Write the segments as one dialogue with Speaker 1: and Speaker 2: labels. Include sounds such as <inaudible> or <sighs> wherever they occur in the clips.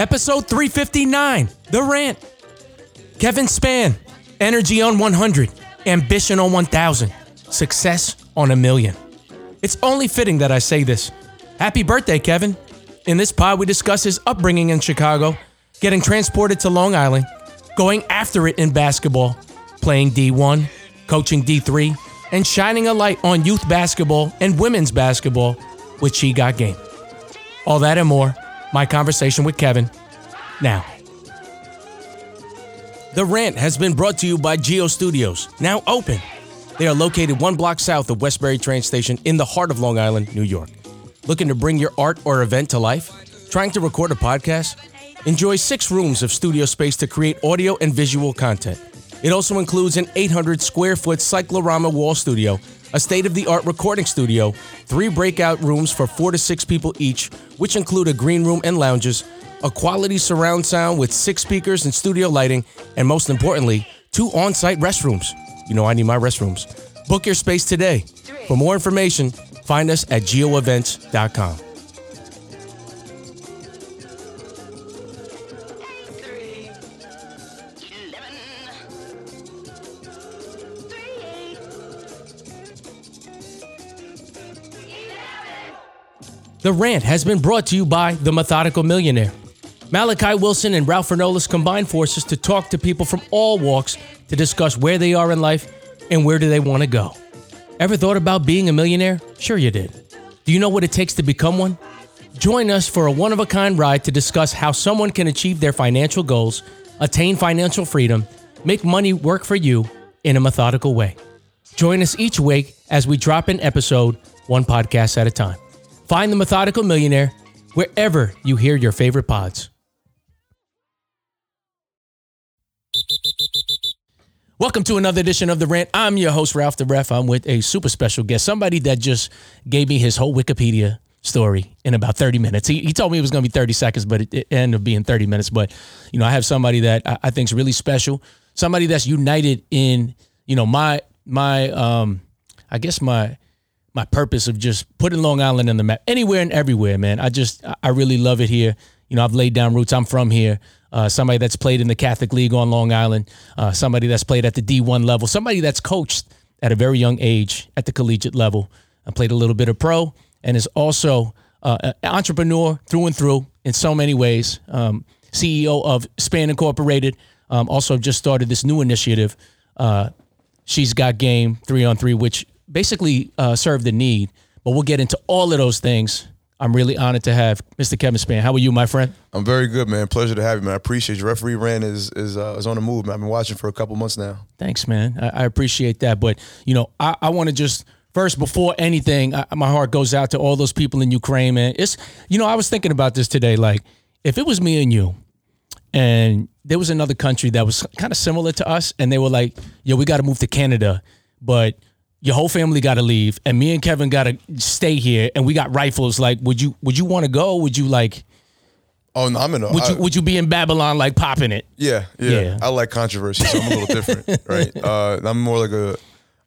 Speaker 1: Episode 359 The Rant. Kevin Spann, Energy on 100, Ambition on 1000, Success on a Million. It's only fitting that I say this. Happy birthday, Kevin. In this pod, we discuss his upbringing in Chicago, getting transported to Long Island, going after it in basketball, playing D1, coaching D3, and shining a light on youth basketball and women's basketball with She Got Game. All that and more, my conversation with Kevin, now. The Rant has been brought to you by Geo Studios, now open. They are located one block south of Westbury train station in the heart of Long Island, New York. Looking to bring your art or event to life? Trying to record a podcast? Enjoy six rooms of studio space to create audio and visual content. It also includes an 800 square foot cyclorama wall studio, a state of the art recording studio, three breakout rooms for four to six people each, which include a green room and lounges, a quality surround sound with six speakers and studio lighting, and most importantly, two on site restrooms. You know, I need my restrooms. Book your space today. For more information, find us at geoevents.com. The rant has been brought to you by The Methodical Millionaire. Malachi Wilson and Ralph Fernollis combine forces to talk to people from all walks to discuss where they are in life and where do they want to go. Ever thought about being a millionaire? Sure you did. Do you know what it takes to become one? Join us for a one of a kind ride to discuss how someone can achieve their financial goals, attain financial freedom, make money work for you in a methodical way. Join us each week as we drop an episode, one podcast at a time. Find the Methodical Millionaire wherever you hear your favorite pods. Welcome to another edition of The Rant. I'm your host, Ralph the Ref. I'm with a super special guest, somebody that just gave me his whole Wikipedia story in about 30 minutes. He, he told me it was going to be 30 seconds, but it, it ended up being 30 minutes. But, you know, I have somebody that I, I think is really special, somebody that's united in, you know, my, my, um, I guess my, my purpose of just putting Long Island in the map, anywhere and everywhere, man. I just I really love it here. You know, I've laid down roots. I'm from here. Uh, somebody that's played in the Catholic League on Long Island. Uh, somebody that's played at the D1 level. Somebody that's coached at a very young age at the collegiate level. I played a little bit of pro and is also uh, an entrepreneur through and through in so many ways. Um, CEO of Spann Incorporated. Um, also just started this new initiative. Uh, She's got game three on three, which basically uh, serve the need. But we'll get into all of those things. I'm really honored to have Mr. Kevin Spann. How are you, my friend?
Speaker 2: I'm very good, man. Pleasure to have you, man. I appreciate you. Referee Rant is is uh, is on the move, man. I've been watching for a couple months now.
Speaker 1: Thanks, man. I, I appreciate that. But you know, I, I want to just first before anything, I, my heart goes out to all those people in Ukraine, man. It's you know, I was thinking about this today. Like, if it was me and you, and there was another country that was kind of similar to us, and they were like, "Yo, we got to move to Canada," but your whole family got to leave, and me and Kevin got to stay here, and we got rifles. Like, would you would you want to go? Would you like?
Speaker 2: Oh, no, I'm in a.
Speaker 1: Would you
Speaker 2: I-
Speaker 1: would you be in Babylon like popping it?
Speaker 2: yeah, yeah,
Speaker 1: Yeah.
Speaker 2: I like controversy, so I'm a little <laughs> different, right? Uh, I'm more like a.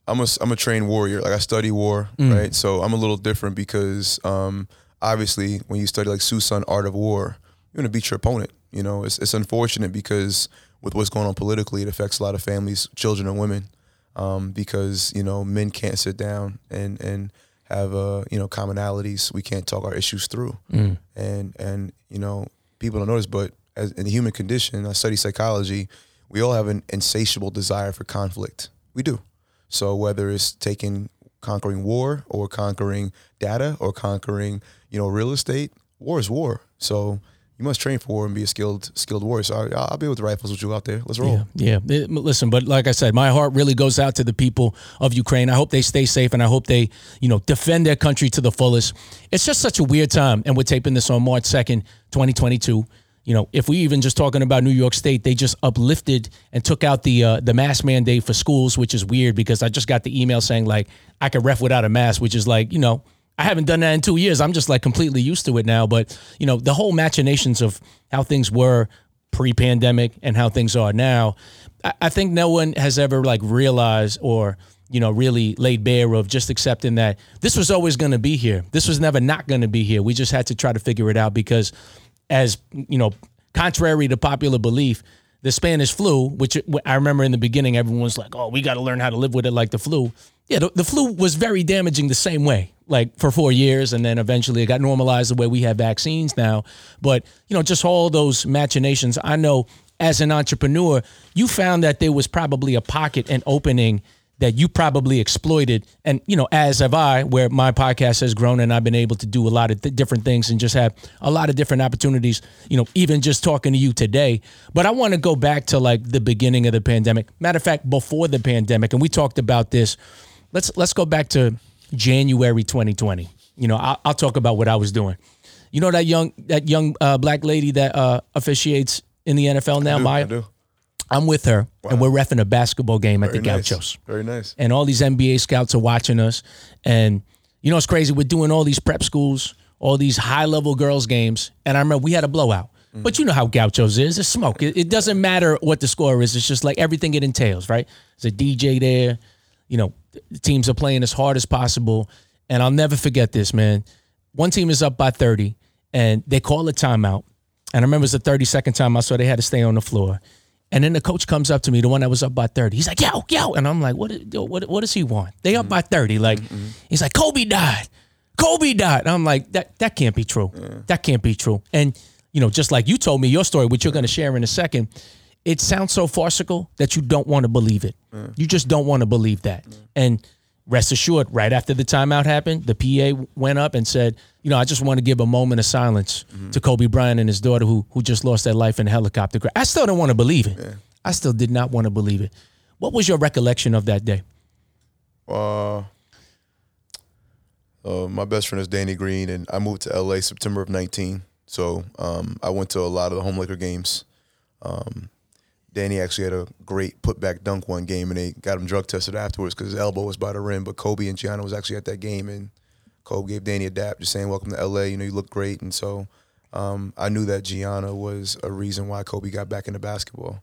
Speaker 2: I'm a I'm a trained warrior. Like I study war,
Speaker 1: Mm.
Speaker 2: right? So I'm a little different because um, obviously when you study like Sun Tzu Art of War, you're gonna beat your opponent. You know, it's it's unfortunate because with what's going on politically, it affects a lot of families, children, and women. Um, because you know men can't sit down and and have uh, you know commonalities. We can't talk our issues through, and and you know people don't notice, but as in the human condition, I study psychology. We all have an insatiable desire for conflict. We do. So whether it's taking conquering war or conquering data or conquering you know real estate, war is war. So you must train for and be a skilled skilled warrior. So I, I'll be with the rifles with you out there. Let's roll.
Speaker 1: Yeah, yeah. It- listen, but like I said, my heart really goes out to the people of Ukraine. I hope they stay safe, and I hope they, you know, defend their country to the fullest. It's just such a weird time, and we're taping this on March second, twenty twenty two. You know, if we even just talking about New York State, they just uplifted and took out the uh, the mask mandate for schools, which is weird because I just got the email saying like I can ref without a mask, which is like you know I haven't done that in two years. I'm just like completely used to it now. But you know, the whole machinations of how things were pre-pandemic and how things are now, I, I think no one has ever like realized or you know really laid bare of just accepting that this was always going to be here. This was never not going to be here. We just had to try to figure it out because as you know contrary to popular belief, the Spanish flu, which I remember in the beginning, everyone was like, "Oh, we got to learn how to live with it like the flu." Yeah, the, the, flu was very damaging the same way, like for four years, and then eventually it got normalized the way we have vaccines now. But you know, just all those machinations. I know as an entrepreneur, you found that there was probably a pocket and opening that you probably exploited. And, you know, as have I, where my podcast has grown and I've been able to do a lot of th- different things and just have a lot of different opportunities, you know, even just talking to you today. But I want to go back to like the beginning of the pandemic. Matter of fact, before the pandemic, and we talked about this. Let's let's go back to January 2020. You know, I'll, I'll talk about what I was doing. You know that young that young uh, black lady that uh, officiates in the NFL now,
Speaker 2: I do,
Speaker 1: Maya.
Speaker 2: I do.
Speaker 1: I'm with her, and we're refing a basketball game at the
Speaker 2: nice.
Speaker 1: Gauchos
Speaker 2: Very nice.
Speaker 1: and all these NBA scouts are watching us. And you know, it's crazy. We're doing all these prep schools, all these high level girls games. And I remember we had a blowout. But you know how Gauchos is. It's smoke. It, it doesn't matter what the score is. It's just like everything it entails, right? There's a DJ there. You know, teams are playing as hard as possible. And I'll never forget this, man. One team is up by 30 and they call a timeout. And I remember it was the 32nd time I saw they had to stay on the floor. And then the coach comes up to me, the one that was up by 30. He's like, yo, yo. And I'm like, what, yo, what, what does he want? They up mm-hmm. by 30. Like, mm-hmm. he's like, Kobe died. Kobe died. And I'm like, that, that can't be true. That can't be true. And, you know, just like you told me your story, which you're going to share in a second, it sounds so farcical that you don't want to believe it. You just don't want to believe that. And rest assured, right after the timeout happened, the PA went up and said, you know, I just want to give a moment of silence to Kobe Bryant and his daughter who who just lost their life in a helicopter crash. I still don't want to believe it. I still did not want to believe it. What was your recollection of that day?
Speaker 2: Uh, uh, my best friend is Danny Green, and I moved to LA September of 19. So um, I went to a lot of the home Laker games. Um, Danny actually had a great putback dunk one game, and they got him drug tested afterwards because his elbow was by the rim. But Kobe and Gianna was actually at that game, and Kobe gave Danny a dap, just saying, "Welcome to LA. You know, you look great." And so um, I knew that Gianna was a reason why Kobe got back into basketball.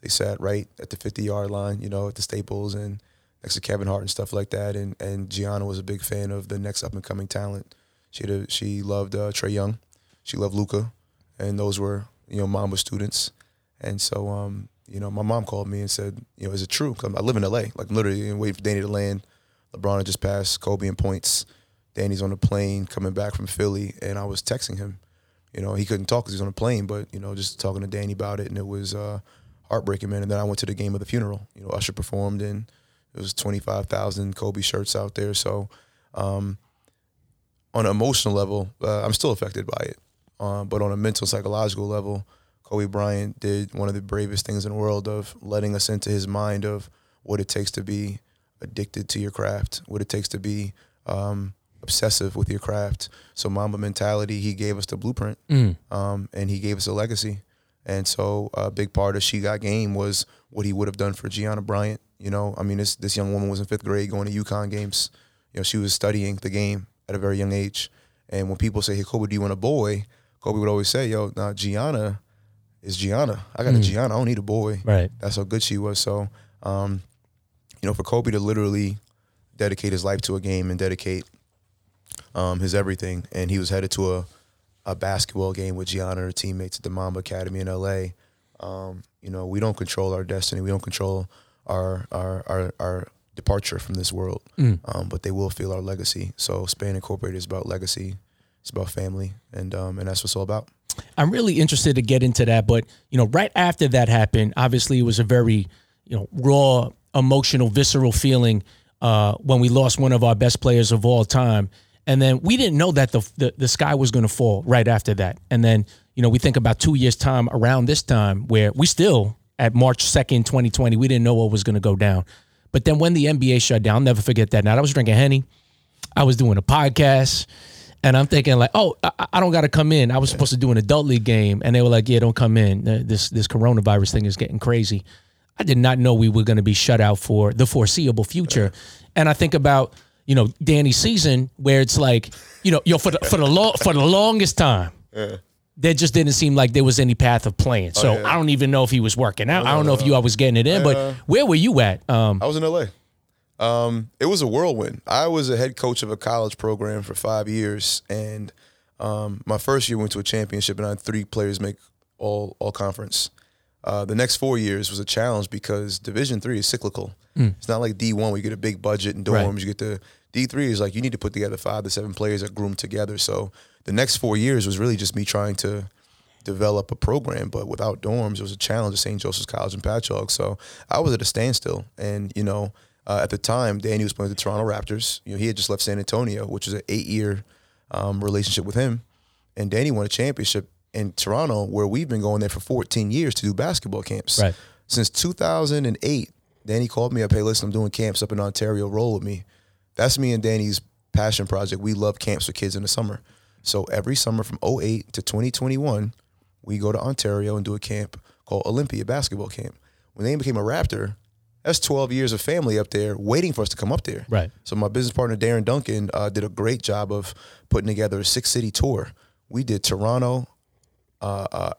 Speaker 2: They sat right at the 50 yard line, you know, at the Staples and next to Kevin Hart and stuff like that. And and Gianna was a big fan of the next up and coming talent. She a, she loved uh, Trae Young, she loved Luka, and those were you know Mamba students. And so um, you know, my mom called me and said, you know, is it true? 'Cause I live in LA, like literally waiting for Danny to land. LeBron had just passed Kobe in points. Danny's on the plane coming back from Philly, and I was texting him. You know, he couldn't talk because he was on a plane, but you know, just talking to Danny about it, and it was uh, heartbreaking, man. And then I went to the game of the funeral. You know, Usher performed, and it was twenty five thousand Kobe shirts out there. So, um, on an emotional level, uh, I'm still affected by it. Uh, but on a mental, psychological level, Kobe Bryant did one of the bravest things in the world of letting us into his mind of what it takes to be addicted to your craft, what it takes to be um, obsessive with your craft. So Mamba mentality, he gave us the blueprint, um, and he gave us a legacy. And so a big part of She Got Game was what he would have done for Gianna Bryant. You know, I mean, this this young woman was in fifth grade going to UConn games. You know, she was studying the game at a very young age. And when people say, "Hey, Kobe, do you want a boy?" Kobe would always say, "Yo, now Gianna is Gianna. I got a Gianna. I don't need a boy."
Speaker 1: Right.
Speaker 2: That's how good she was. So, um, you know, for Kobe to literally dedicate his life to a game and dedicate um, his everything, and he was headed to a, a basketball game with Gianna, and her teammates at the Mamba Academy in LA. Um, you know, we don't control our destiny. We don't control our our our, our departure from this world, um, but they will feel our legacy. So, Spann Incorporated is about legacy. It's about family, and um, and that's what it's all about.
Speaker 1: I'm really interested to get into that, but you know, right after that happened, obviously it was a very, you know, raw, emotional, visceral feeling uh, when we lost one of our best players of all time, and then we didn't know that the the, the sky was going to fall right after that, and then you know we think about two years time around this time where we still at March second, 2020, we didn't know what was going to go down, but then when the NBA shut down, I'll never forget that night. I was drinking henny, I was doing a podcast. And I'm thinking like, oh, I, I don't got to come in. I was supposed to do an adult league game, and they were like, yeah, don't come in. Uh, This this coronavirus thing is getting crazy. I did not know we were going to be shut out for the foreseeable future. And I think about you know Danny's season where it's like, you know, yo for the for the long for the longest time, there just didn't seem like there was any path of playing. So
Speaker 2: yeah.
Speaker 1: I don't even know if he was working out. I don't know if you I was getting it in, but where were you at? Um,
Speaker 2: I was in LA. Um, it was a whirlwind. I was a head coach of a college program for five years, and um, my first year went to a championship, and I had three players make all all conference. Uh, the next four years was a challenge because Division three is cyclical. It's not like D one where you get a big budget and dorms.
Speaker 1: Right.
Speaker 2: You get the D three is like you need to put together five to seven players that groom together. So the next four years was really just me trying to develop a program, but without dorms, it was a challenge at St. Joseph's College in Patchogue. So I was at a standstill, and you know, uh, at the time, Danny was playing with the Toronto Raptors. You know, he had just left San Antonio, which was an eight-year um, relationship with him, and Danny won a championship in Toronto, where we've been going there for 14 years to do basketball camps.
Speaker 1: Right.
Speaker 2: Since 2008, Danny called me up. Hey, listen, I'm doing camps up in Ontario. Roll with me. That's me and Danny's passion project. We love camps for kids in the summer. So every summer from 08 to 2021, we go to Ontario and do a camp called Olympia Basketball Camp. When they became a Raptor, that's 12 years of family up there waiting for us to come up there.
Speaker 1: Right.
Speaker 2: So my business partner Darren Duncan uh, did a great job of putting together a six city tour. We did Toronto, uh, uh,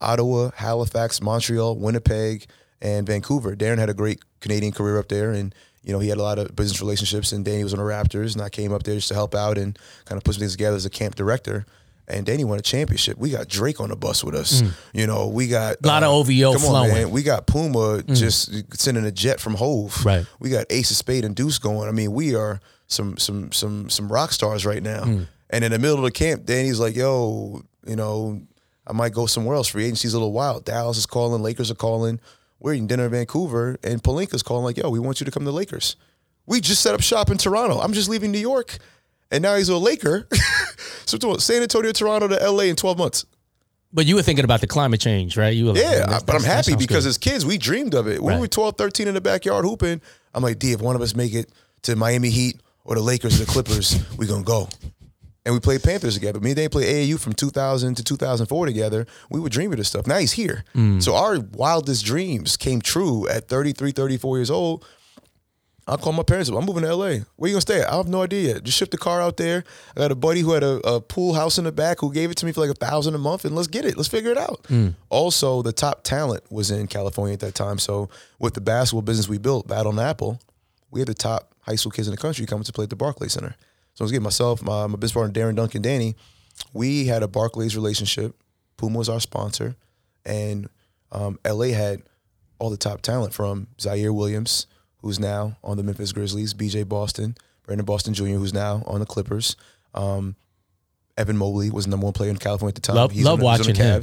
Speaker 2: Ottawa, Halifax, Montreal, Winnipeg, and Vancouver. Darren had a great Canadian career up there, and you know he had a lot of business relationships. And Danny was on the Raptors, and I came up there just to help out and kind of put some things together as a camp director. And Danny won a championship. We got Drake on the bus with us. You know, we got
Speaker 1: a Lot of OVO
Speaker 2: Come
Speaker 1: flowing. Mm.
Speaker 2: on, man. We got Puma just sending a jet from Hove.
Speaker 1: Right.
Speaker 2: We got Ace of Spade and Deuce going. I mean, we are some some some some rock stars right now.
Speaker 1: Mm.
Speaker 2: And in the middle of the camp, Danny's like, "Yo, you know, I might go somewhere else. Free agency's a little wild. Dallas is calling, Lakers are calling. We're eating dinner in Vancouver, and Pelinka's calling like, "Yo, we want you to come to the Lakers." We just set up shop in Toronto. I'm just leaving New York, and now he's a Laker. <laughs> so San Antonio, Toronto to LA in 12 months.
Speaker 1: But you were thinking about the climate change, right? You were like,
Speaker 2: Yeah,
Speaker 1: "Man,
Speaker 2: I-
Speaker 1: that-
Speaker 2: but I'm happy because
Speaker 1: good."
Speaker 2: as kids, we dreamed of it. When we were 12, 13 in the backyard hooping, I'm like, D, if one of us make it to Miami Heat or the Lakers or the Clippers, <laughs> we going to go. And we played Panthers together. Me and Dave played AAU from 2000 to 2004 together. We would dream of this stuff. Now he's here.
Speaker 1: Mm.
Speaker 2: So our wildest dreams came true at 33, 34 years old. I called my parents. I'm moving to LA. Where you gonna stay at? I have no idea yet. Just shift the car out there. I got a buddy who had a, a pool house in the back who gave it to me for like a thousand a month, and let's get it. Let's figure it out. Also, the top talent was in California at that time. So with the basketball business we built, Battle and Apple, we had the top high school kids in the country coming to play at the Barclays Center. So I was getting myself, my, my business partner Darren Duncan, Danny. We had a Barclays relationship. Puma was our sponsor, and um, LA had all the top talent from Zaire Williams, who's now on the Memphis Grizzlies, BJ Boston, Brandon Boston Jr., who's now on the Clippers. Um, Evan Mobley was the number one player in California at the time.
Speaker 1: Love-
Speaker 2: he's
Speaker 1: love
Speaker 2: on the, he's on
Speaker 1: watching
Speaker 2: the
Speaker 1: him.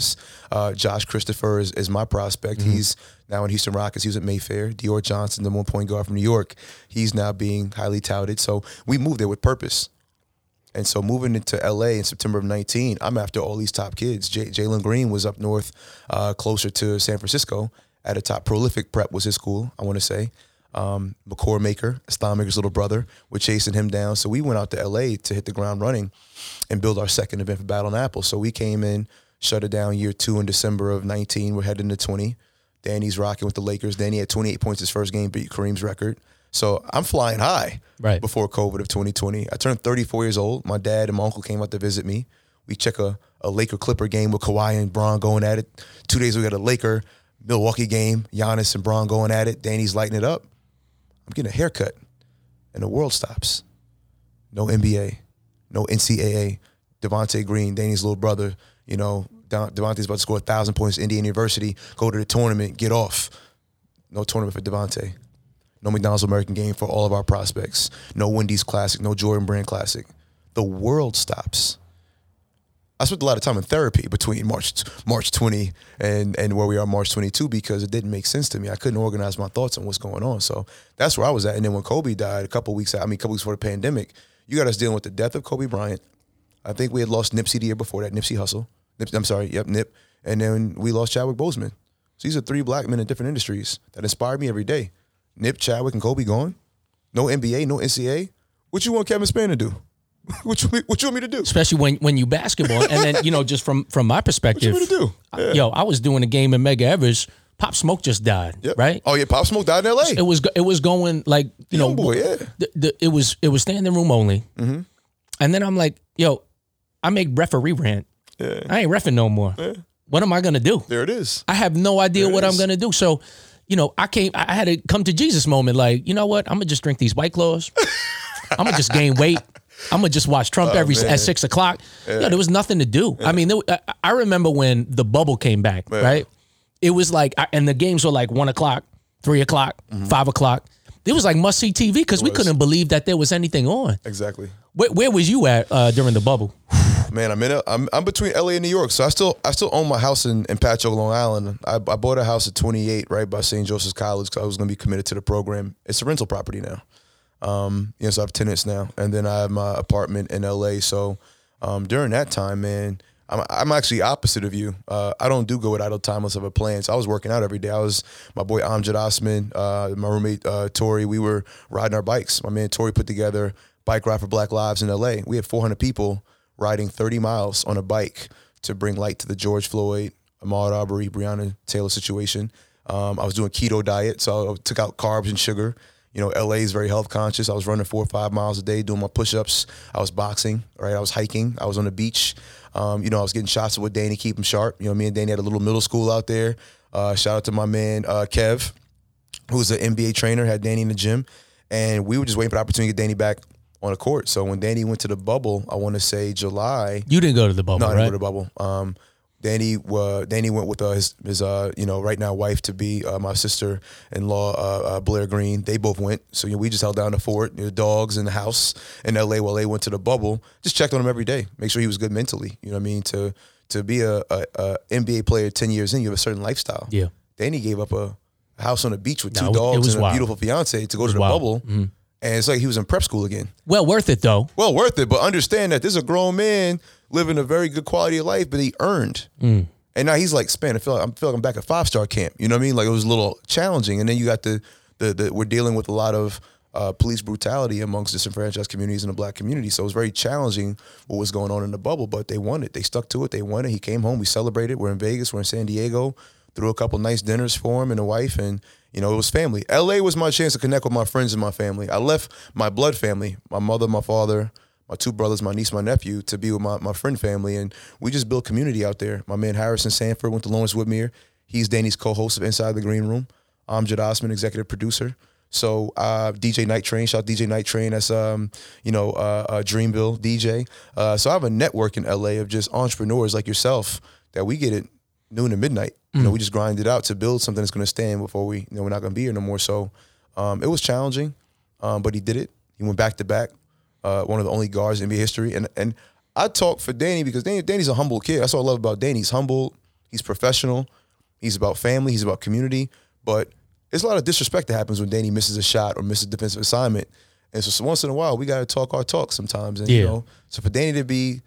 Speaker 2: Uh, Josh Christopher is, is my prospect.
Speaker 1: Mm-hmm.
Speaker 2: He's now in Houston Rockets. He was at Mayfair. Dior Johnson, the one point guard from New York, he's now being highly touted. So we moved there with purpose. And so moving into LA in September of 19, I'm after all these top kids. J- Jalen Green was up north, uh, closer to San Francisco at a top prolific prep was his school, I want to say. Um, Makur Maker, Maker's little brother, we're chasing him down. So we went out to LA to hit the ground running and build our second event for Battle on Apple. So we came in, shut it down year two in December of 19. We're heading to 20. Danny's rocking with the Lakers. Danny had 28 points his first game, beat Kareem's record. So I'm flying high
Speaker 1: Right.
Speaker 2: before COVID of 2020. I turned 34 years old. My dad and my uncle came out to visit me. We check a, a Laker Clipper game with Kawhi and Braun going at it. Two days we got a Laker Milwaukee game, Giannis and Braun going at it. Danny's lighting it up. I'm getting a haircut, and the world stops. No NBA, no NCAA. Devontae Green, Danny's little brother, you know, Devontae's about to score a thousand points at Indiana University, go to the tournament, get off. No tournament for Devontae. No McDonald's American game for all of our prospects. No Wendy's Classic, no Jordan Brand Classic. The world stops. I spent a lot of time in therapy between March March 20 and and where we are March 22 because it didn't make sense to me. I couldn't organize my thoughts on what's going on. So that's where I was at. And then when Kobe died a couple weeks, I mean, a couple weeks before the pandemic, you got us dealing with the death of Kobe Bryant. I think we had lost Nipsey the year before that, Nipsey Hussle. Nip, I'm sorry, yep, Nip. And then we lost Chadwick Boseman. So these are three black men in different industries that inspired me every day. Nip, Chadwick, and Kobe gone. No NBA, no NCAA. What you want Kevin Spann to do? <laughs> what, you, what you want me to do?
Speaker 1: especially when when you basketball, and then you know just from from my perspective,
Speaker 2: What you want me to do?
Speaker 1: yo, I was doing a game in Medgar Evers. Pop Smoke just died,
Speaker 2: Yep.
Speaker 1: right?
Speaker 2: Oh yeah, Pop Smoke died in L.A.
Speaker 1: It was it was going like you know,
Speaker 2: boy, yeah.
Speaker 1: the, the, it was it was standing room only,
Speaker 2: Mm-hmm.
Speaker 1: and then I'm like, yo, I make referee rant.
Speaker 2: Yeah.
Speaker 1: I ain't refing no more. What am I gonna do?
Speaker 2: There it is.
Speaker 1: I have no idea
Speaker 2: There
Speaker 1: I'm gonna do. So, you know, I came. I had a come to Jesus moment. Like, you know what? I'm gonna just drink these White Claws. <laughs> I'm gonna just gain weight. I'm gonna just watch Trump every
Speaker 2: man.
Speaker 1: at six o'clock. Yeah. there was nothing to do. I mean, there, I, remember when the bubble came back,
Speaker 2: Yeah.
Speaker 1: right? It was like, and the games were like one o'clock, three o'clock, five o'clock. It was like must see TV because we
Speaker 2: Mm-hmm.
Speaker 1: couldn't believe that there was anything on.
Speaker 2: Exactly.
Speaker 1: Where, where was you at uh, during the bubble? <sighs>
Speaker 2: Man, I'm in. A, I'm I'm between LA and New York, so I still I still own my house in, in Patchogue, Long Island. I, I bought a house at 28, right by St. Joseph's College, because I was going to be committed to the program. It's a rental property now. Um, you know, so I have tenants now, and then I have my apartment in LA. So um, during that time, man, I'm I'm actually opposite of you. Uh, I don't do go with idle time unless I have a plan. So I was working out every day. I was my boy Amjad Osman, uh, my roommate uh, Tori. We were riding our bikes. My man Tori put together bike ride for Black Lives in LA. We had 400 people riding 30 miles on a bike to bring light to the George Floyd, Ahmaud Arbery, Breonna Taylor situation. Um, I was doing keto diet, so I took out carbs and sugar. You know, LA is very health conscious. I was running four or five miles a day, doing my push ups. I was boxing, right? I was hiking. I was on the beach. Um, you know, I was getting shots with Danny, keep him sharp. You know, me and Danny had a little middle school out there. Uh, shout out to my man uh, Kev, who's an NBA trainer, had Danny in the gym, and we were just waiting for the opportunity to get Danny back on the court. So when Danny went to the bubble, I want to say July.
Speaker 1: You didn't go to the bubble,
Speaker 2: No, I
Speaker 1: right?
Speaker 2: didn't go to the bubble. Um, Danny, uh, Danny went with uh, his, his uh, you know, right now wife to be uh, my sister-in-law, uh, uh, Blair Green. They both went, so you know, we just held down the fort, the dogs in the house in L.A. while they went to the bubble. Just checked on him every day, make sure he was good mentally. You know what I mean? To to be a, a, a NBA player ten years in, you have a certain lifestyle.
Speaker 1: Yeah.
Speaker 2: Danny gave up a house on the beach with two
Speaker 1: No,
Speaker 2: dogs and a beautiful fiance to go to the
Speaker 1: wild. Mm-hmm.
Speaker 2: bubble, and it's like he was in prep school again
Speaker 1: Well, worth it though.
Speaker 2: well worth it. But understand that this is a grown man living a very good quality of life, but he earned.
Speaker 1: Mm.
Speaker 2: And now he's like, man, I feel like I'm feel like I'm back at five star camp. You know what I mean? Like it was a little challenging. And then you got the the, the we're dealing with a lot of uh, police brutality amongst disenfranchised communities in the black community. So it was very challenging what was going on in the bubble, but they won it. They stuck to it. They won it. He came home. We celebrated. We're in Vegas. We're in San Diego. Threw a couple nice dinners for him and the wife, and you know it was family. L.A. was my chance to connect with my friends and my family. I left my blood family, my mother, my father, my two brothers, my niece, my nephew, to be with my, my friend family. And we just built community out there. My man Harrison Sanford went to Lawrence Woodmere. He's Danny's co-host of Inside the Green Room. Amjad Osman, executive producer. So uh, DJ Night Train, shout out DJ Night Train. That's um, you know uh, uh, Dreamville DJ. Uh, so I have a network in LA of just entrepreneurs like yourself that we get it noon to midnight. You know, we just grind it out to build something that's going to stand before we, you know, we're not going to be here no more. So um, it was challenging, um, but he did it. He went back to back. Uh, one of the only guards in NBA history, and and I talk for Danny because Danny, Danny's a humble kid. That's what I love about Danny. He's humble. He's professional. He's about family. He's about community. But it's a lot of disrespect that happens when Danny misses a shot or misses a defensive assignment. And so, so once in a while, we got to talk our talk sometimes. And you
Speaker 1: Yeah.
Speaker 2: know, so for Danny to be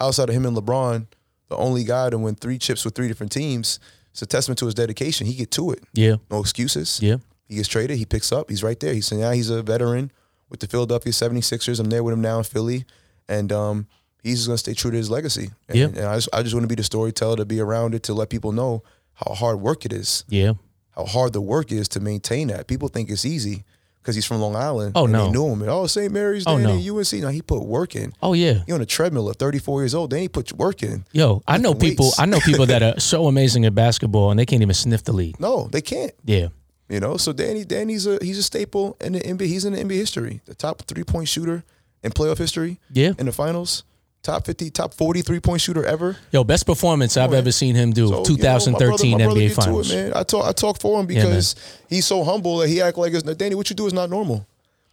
Speaker 2: outside of him and LeBron, the only guy to win three chips with three different teams, it's a testament to his dedication. He get to it.
Speaker 1: Yeah.
Speaker 2: No excuses.
Speaker 1: Yeah.
Speaker 2: He gets traded. He picks up. He's right there. He's now he's a veteran with the Philadelphia 76ers. I'm there with him now in Philly. And um, he's just going to stay true to his legacy. And,
Speaker 1: Yeah.
Speaker 2: and I just, I just want to be the storyteller to be around it, to let people know how hard work it is,
Speaker 1: Yeah.
Speaker 2: how hard the work is to maintain that. People think it's easy because he's from Long Island.
Speaker 1: Oh,
Speaker 2: and
Speaker 1: no.
Speaker 2: They knew him. And, oh, St. Mary's,
Speaker 1: Oh,
Speaker 2: Danny,
Speaker 1: no.
Speaker 2: UNC. Now he put work in.
Speaker 1: Oh yeah.
Speaker 2: He on a treadmill at 34 years old. Then he put work in.
Speaker 1: Yo, I know people.
Speaker 2: weights.
Speaker 1: I know people that are so amazing at basketball and they can't even sniff the league. <laughs>
Speaker 2: No, they can't.
Speaker 1: Yeah.
Speaker 2: You know, so Danny, Danny's a he's a staple in the NBA. He's in the NBA history, the top three point shooter in playoff history.
Speaker 1: Yeah.
Speaker 2: in the finals, top fifty, top 40 three point shooter ever.
Speaker 1: Yo, best performance I've
Speaker 2: man.
Speaker 1: ever seen him do.
Speaker 2: So, you know, my
Speaker 1: 2013
Speaker 2: brother- my
Speaker 1: NBA
Speaker 2: to it,
Speaker 1: Finals.
Speaker 2: man. I talk I talk for him
Speaker 1: Yeah,
Speaker 2: because he's so humble that he act like it's Danny. What you do is not normal.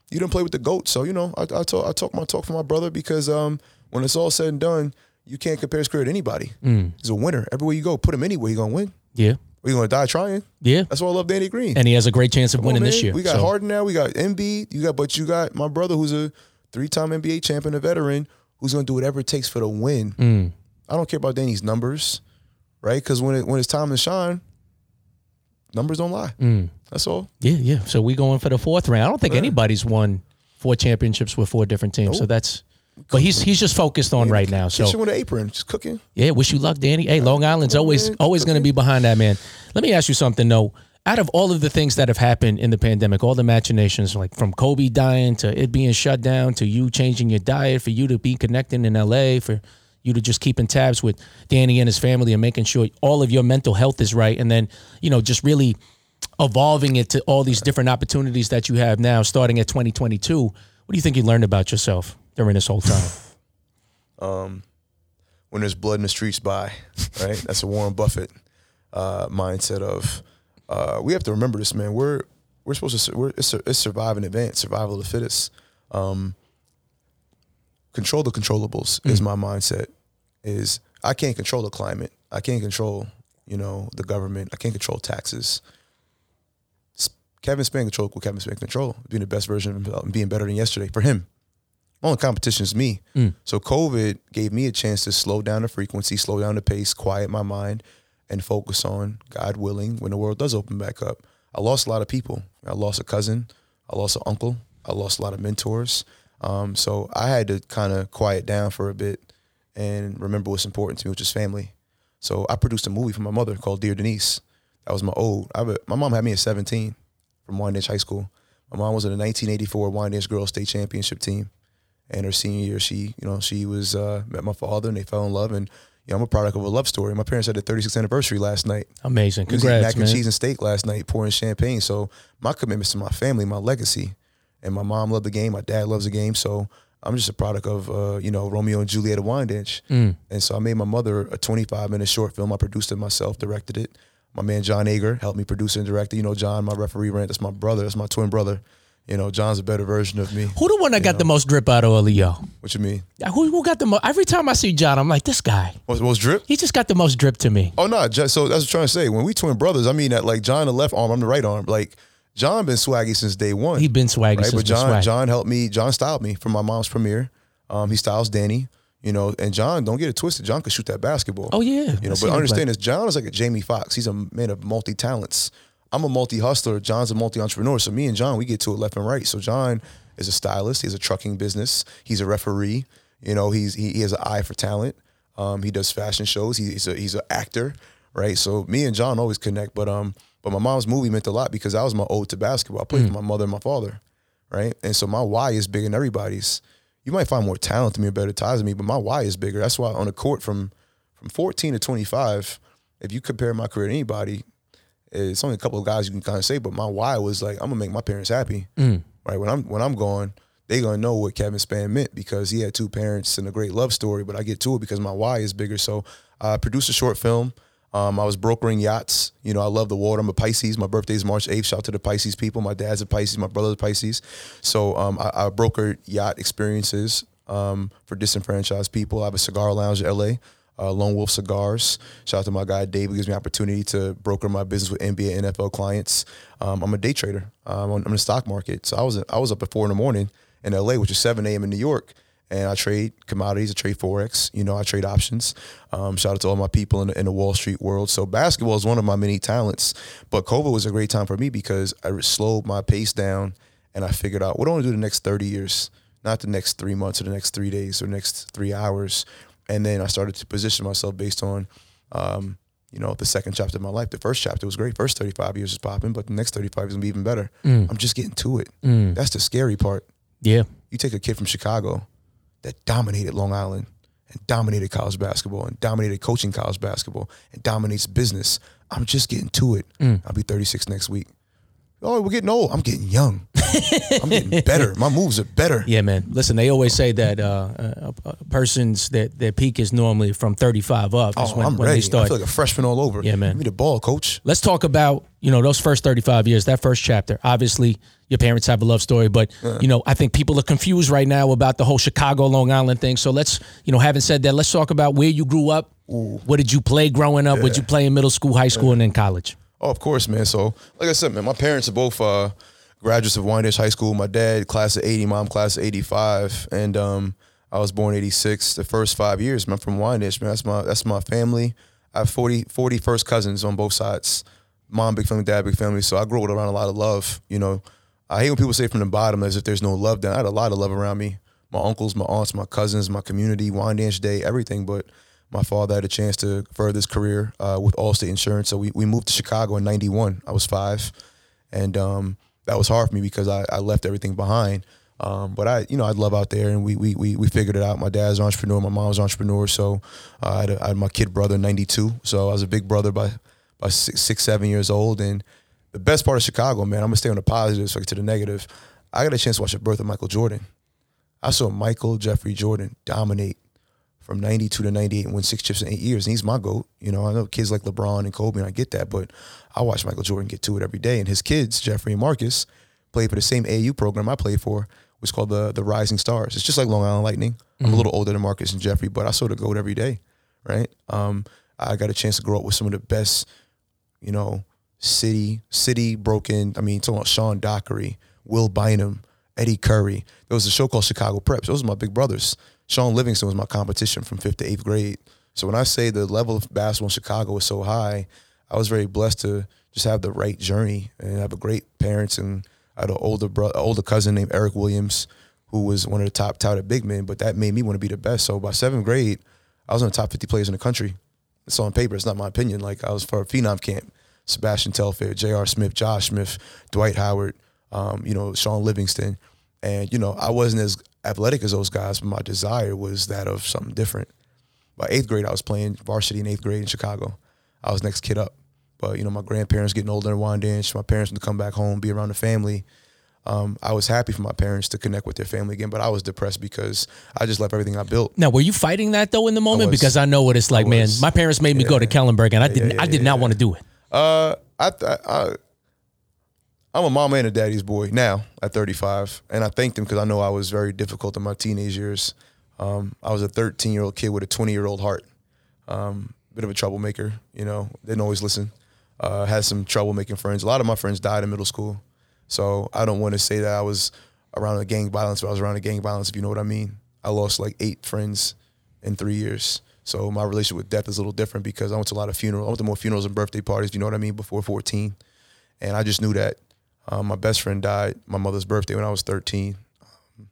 Speaker 2: You didn't play with the goat, so you know I, I talk I talk my talk for my brother because um when it's all said and done, you can't compare his career to anybody.
Speaker 1: Mm.
Speaker 2: He's a winner. Everywhere you go, put him anywhere, he gonna win.
Speaker 1: Yeah.
Speaker 2: You gonna die trying.
Speaker 1: Yeah.
Speaker 2: That's why I love Danny Green.
Speaker 1: And he has a great chance of
Speaker 2: Come on,
Speaker 1: winning this year.
Speaker 2: We got
Speaker 1: So,
Speaker 2: Harden now. We got Embiid. You got, but you got my brother who's a three-time NBA champion, a veteran, who's going to do whatever it takes for the win.
Speaker 1: Mm.
Speaker 2: I don't care about Danny's numbers, right? Because when it, when it's time to shine, numbers don't lie.
Speaker 1: Mm.
Speaker 2: That's all.
Speaker 1: Yeah, yeah. So we going for the fourth round. I don't think anybody's won four championships with four different teams. So that's. But he's he's just focused on right now. So
Speaker 2: Kitchen with an apron, just cooking.
Speaker 1: Yeah, wish you luck, Danny. Hey, Long Island's always always going to be behind that man. Let me ask you something though. Out of all of the things that have happened in the pandemic, all the machinations, like from Kobe dying to it being shut down to you changing your diet, for you to be connecting in LA, for you to just keeping tabs with Danny and his family and making sure all of your mental health is right, and then you know just really evolving it to all these different opportunities that you have now, starting at 2022. What do you think you learned about yourself during this whole time? <sighs>
Speaker 2: Um, when there's blood in the streets, by Right. That's a Warren Buffett uh, mindset of. Uh, we have to remember this, man. We're we're supposed to. We're, it's, it's survive and advance, survival of the fittest. Um, control the controllables is my mindset. Is I can't control the climate. I can't control, you know, the government. I can't control taxes. Kevin Spann control what Kevin Spann control, being the best version of himself and being better than yesterday for him. Only competition is me. So COVID gave me a chance to slow down the frequency, slow down the pace, quiet my mind, and focus on God willing when the world does open back up. I lost a lot of people. I lost a cousin. I lost an uncle. I lost a lot of mentors. Um, so I had to kind of quiet down for a bit and remember what's important to me, which is family. So I produced a movie for my mother called Dear Denise. That was my old. I, my mom had me at 17 from Wyandanch High School. My mom was in the 1984 Wyandanch Girls State Championship team and her senior year, she, you know, she was uh, met my father and they fell in love. And you know, I'm a product of a love story. My parents had their 36th anniversary last night.
Speaker 1: Amazing.
Speaker 2: We was
Speaker 1: Congrats,
Speaker 2: mac and cheese and steak last night, pouring champagne. So my commitments to my family, my legacy, and my mom loved the game. My dad loves the game. So I'm just a product of uh, you know Romeo and Juliet of Wyandanch.
Speaker 1: Mm.
Speaker 2: And so I made my mother a 25 minute short film. I produced it myself, directed it. My man John Ager helped me produce and direct it. You know, John, my referee rant. That's my brother. That's my twin brother. You know, John's a better version of me.
Speaker 1: Who the one that got the most drip out of all of y'all?
Speaker 2: What you mean?
Speaker 1: Who, who got the most? Every time I see John, I'm like, this guy.
Speaker 2: What's, what's drip?
Speaker 1: He just got the most drip to me.
Speaker 2: Oh no, just, so that's what I'm trying to say. When we twin brothers, I mean that like John the left arm, I'm the right arm. Like John been swaggy since day one.
Speaker 1: He been swaggy
Speaker 2: right?
Speaker 1: since
Speaker 2: But John,
Speaker 1: swag.
Speaker 2: John helped me. John styled me for my mom's premiere. Um, he styles Danny. You know, and John, don't get it twisted. John could shoot that basketball.
Speaker 1: Oh yeah.
Speaker 2: You know, but understand
Speaker 1: play.
Speaker 2: this. John is like a Jamie Foxx. He's a man of multi talents. I'm a multi hustler. John's a multi entrepreneur. So me and John, we get to it left and right. So John is a stylist. He has a trucking business. He's a referee. You know, he's he, he has an eye for talent. Um, he does fashion shows. He, he's a he's an actor, right? So me and John always connect. But um, but my mom's movie meant a lot because that was my ode to basketball. I played for my mother and my father, right? And so my why is bigger than everybody's. You might find more talent than me or better ties than me, but my why is bigger. That's why on the court from from 14 to 25, if you compare my career to anybody, it's only a couple of guys you can kind of say, but my why was like, I'm gonna make my parents happy. Right. When I'm when I'm gone, they gonna know what Kevin Spann meant because he had two parents and a great love story, but I get to it because my why is bigger. So I produced a short film. Um, I was brokering yachts. You know, I love the water. I'm a Pisces. My birthday is March 8th. Shout out to the Pisces people. My dad's a Pisces. My brother's a Pisces. So um, I, I brokered yacht experiences um, for disenfranchised people. I have a cigar lounge in LA uh, Lone Wolf Cigars. Shout out to my guy Dave, who gives me opportunity to broker my business with NBA NFL clients. Um, I'm a day trader. Um, I'm in the stock market, so I was I was up at four in the morning in LA, which is seven a.m. in New York, and I trade commodities. I trade forex. You know, I trade options. Um, shout out to all my people in the, in the Wall Street world. So basketball is one of my many talents, but COVID was a great time for me because I slowed my pace down and I figured out what do I want to do the next 30 years, not the next three months or the next three days or next three hours. And then I started to position myself based on, um, you know, the second chapter of my life. The first chapter was great. First 35 years is popping, but the next 35 is gonna be even better. Mm. I'm just getting to it. Mm. That's the scary part.
Speaker 1: Yeah.
Speaker 2: You take a kid from Chicago that dominated Long Island and dominated college basketball and dominated coaching college basketball and dominates business. I'm just getting to it. Mm. I'll be 36 next week. Oh, we're getting old. I'm getting young. I'm getting better. <laughs> My moves are better.
Speaker 1: Yeah, man. Listen, they always say that uh, a, a person's that their peak is normally from 35 up.
Speaker 2: Oh,
Speaker 1: when,
Speaker 2: I'm
Speaker 1: when
Speaker 2: ready.
Speaker 1: they
Speaker 2: I feel like a freshman all over.
Speaker 1: Yeah, man.
Speaker 2: Give me the ball, coach.
Speaker 1: Let's talk about you know those first 35 years, that first chapter. Obviously, your parents have a love story, but you know I think people are confused right now about the whole Chicago Long Island thing. So let's you know, having said that, let's talk about where you grew up. What did you play growing up? What did you play in middle school, high school, and then college?
Speaker 2: Oh, of course, man. So, like I said, man, my parents are both uh, graduates of Wyandanch High School. My dad, class of 80, mom, class of 85. And um, I was born 86. The first five years, man, from Wyandanch, man, that's my that's my family. I have 40, 40 first cousins on both sides. Mom, big family, dad, big family. So I grew up around a lot of love. You know, I hate when people say from the bottom as if there's no love down. I had a lot of love around me. My uncles, my aunts, my cousins, my community, Wyandanch Day, everything. But my father had a chance to further his career uh, with Allstate Insurance. So we, we moved to Chicago in 91. I was five. And um, that was hard for me because I, I left everything behind. Um, but I, you know, I'd love out there, and we we we, we figured it out. My dad's an entrepreneur, my mom's an entrepreneur, so uh, I, had a, I had my kid brother in '92, so I was a big brother by by six, six, seven years old. And the best part of Chicago, man, I'm gonna stay on the positive, so to the negative. I got a chance to watch the birth of Michael Jordan. I saw Michael Jeffrey Jordan dominate from 92 to 98 and win six chips in eight years. And he's my GOAT. You know, I know kids like LeBron and Kobe, and I get that, but I watch Michael Jordan get to it every day. And his kids, Jeffrey and Marcus, played for the same AU program I played for, which is called the, the Rising Stars. It's just like Long Island Lightning. I'm a little older than Marcus and Jeffrey, but I saw the GOAT every day, right? Um, I got a chance to grow up with some of the best, you know, city, city broken. I mean, talking about Sean Dockery, Will Bynum, Eddie Curry. There was a show called Chicago Preps. Those are my big brothers. Shaun Livingston was my competition from fifth to eighth grade. So when I say the level of basketball in Chicago was so high, I was very blessed to just have the right journey and have a great parents and I had an older brother, older cousin named Eric Williams, who was one of the top touted big men. But that made me want to be the best. So by seventh grade, I was in the top 50 players in the country. It's on paper. It's not my opinion. Like I was for a phenom camp. Sebastian Telfair, J.R. Smith, Josh Smith, Dwight Howard, um, you know, Shaun Livingston. And, you know, I wasn't as athletic as those guys, but my desire was that of something different. By eighth grade, I was playing varsity in eighth grade in Chicago. I was next kid up. But, you know, my grandparents getting older and wanted inch, my parents to come back home, be around the family. Um, I was happy for my parents to connect with their family again, but I was depressed because I just left everything I built.
Speaker 1: Now, were you fighting that though in the moment?
Speaker 2: was.
Speaker 1: Because I know what it's like, man. My parents made me go to Kellenberg, and I did.
Speaker 2: yeah,
Speaker 1: I did
Speaker 2: yeah,
Speaker 1: not
Speaker 2: yeah.
Speaker 1: want to do it.
Speaker 2: Uh, I, I, I I'm a mama and a daddy's boy now at 35, and I thank them because I know I was very difficult in my teenage years. Um, I was a 13 year old kid with a 20 year old heart. Um, bit of a troublemaker, you know. Didn't always listen. Uh, had some trouble making friends. A lot of my friends died in middle school, so I don't want to say that I was around a gang violence, but I was around a gang violence. If you know what I mean. I lost like eight friends in three years. So my relationship with death is a little different because I went to a lot of funerals. I went to more funerals and birthday parties. You know what I mean? Before 14, and I just knew that um, my best friend died my mother's birthday when I was 13. Um,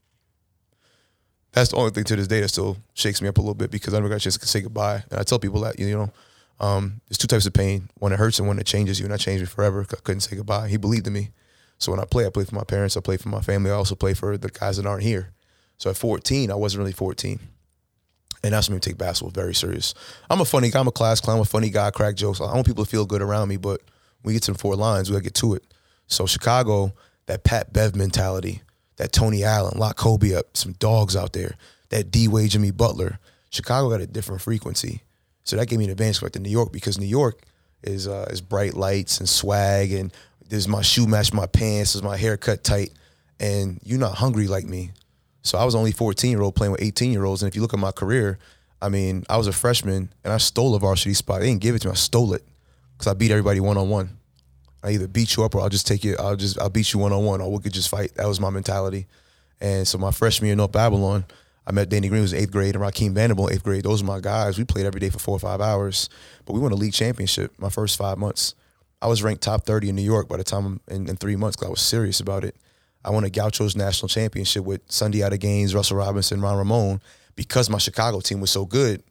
Speaker 2: that's the only thing to this day that still shakes me up a little bit because I never got a chance to say goodbye. And I tell people that you know, um, there's two types of pain: one that hurts and one that changes you. And that changed me forever. I couldn't say goodbye. He believed in me. So when I play, I play for my parents. I play for my family. I also play for the guys that aren't here. So at 14, I wasn't really 14. And that's when we take basketball very serious. I'm a funny guy. I'm a class clown. I'm a funny guy. I crack jokes. I want people to feel good around me, but when we get to the four lines, we got to get to it. So Chicago, that Pat Bev mentality, that Tony Allen, lock Kobe up, some dogs out there, that D Wade, Jimmy Butler. Chicago got a different frequency. So that gave me an advantage like to New York because New York is uh, is bright lights and swag and does my shoe match my pants, is my hair cut tight, and you're not hungry like me. So I was only 14 year old playing with 18 year olds, and if you look at my career, I mean, I was a freshman and I stole a varsity spot. They didn't give it to me. I stole it because I beat everybody one on one. I either beat you up or I'll just take you. I'll just I'll beat you one on one, or we could just fight. That was my mentality. And so my freshman year in North Babylon, I met Danny Green who was eighth grade and Raheem Vanderbilt eighth grade. Those were my guys. We played every day for four or five hours, but we won a league championship my first five months. I was ranked top 30 in New York by the time in, in three months because I was serious about it. I won a Gauchos national championship with Sundiata Gaines, Russell Robinson, Ron Ramon because my Chicago team was so good.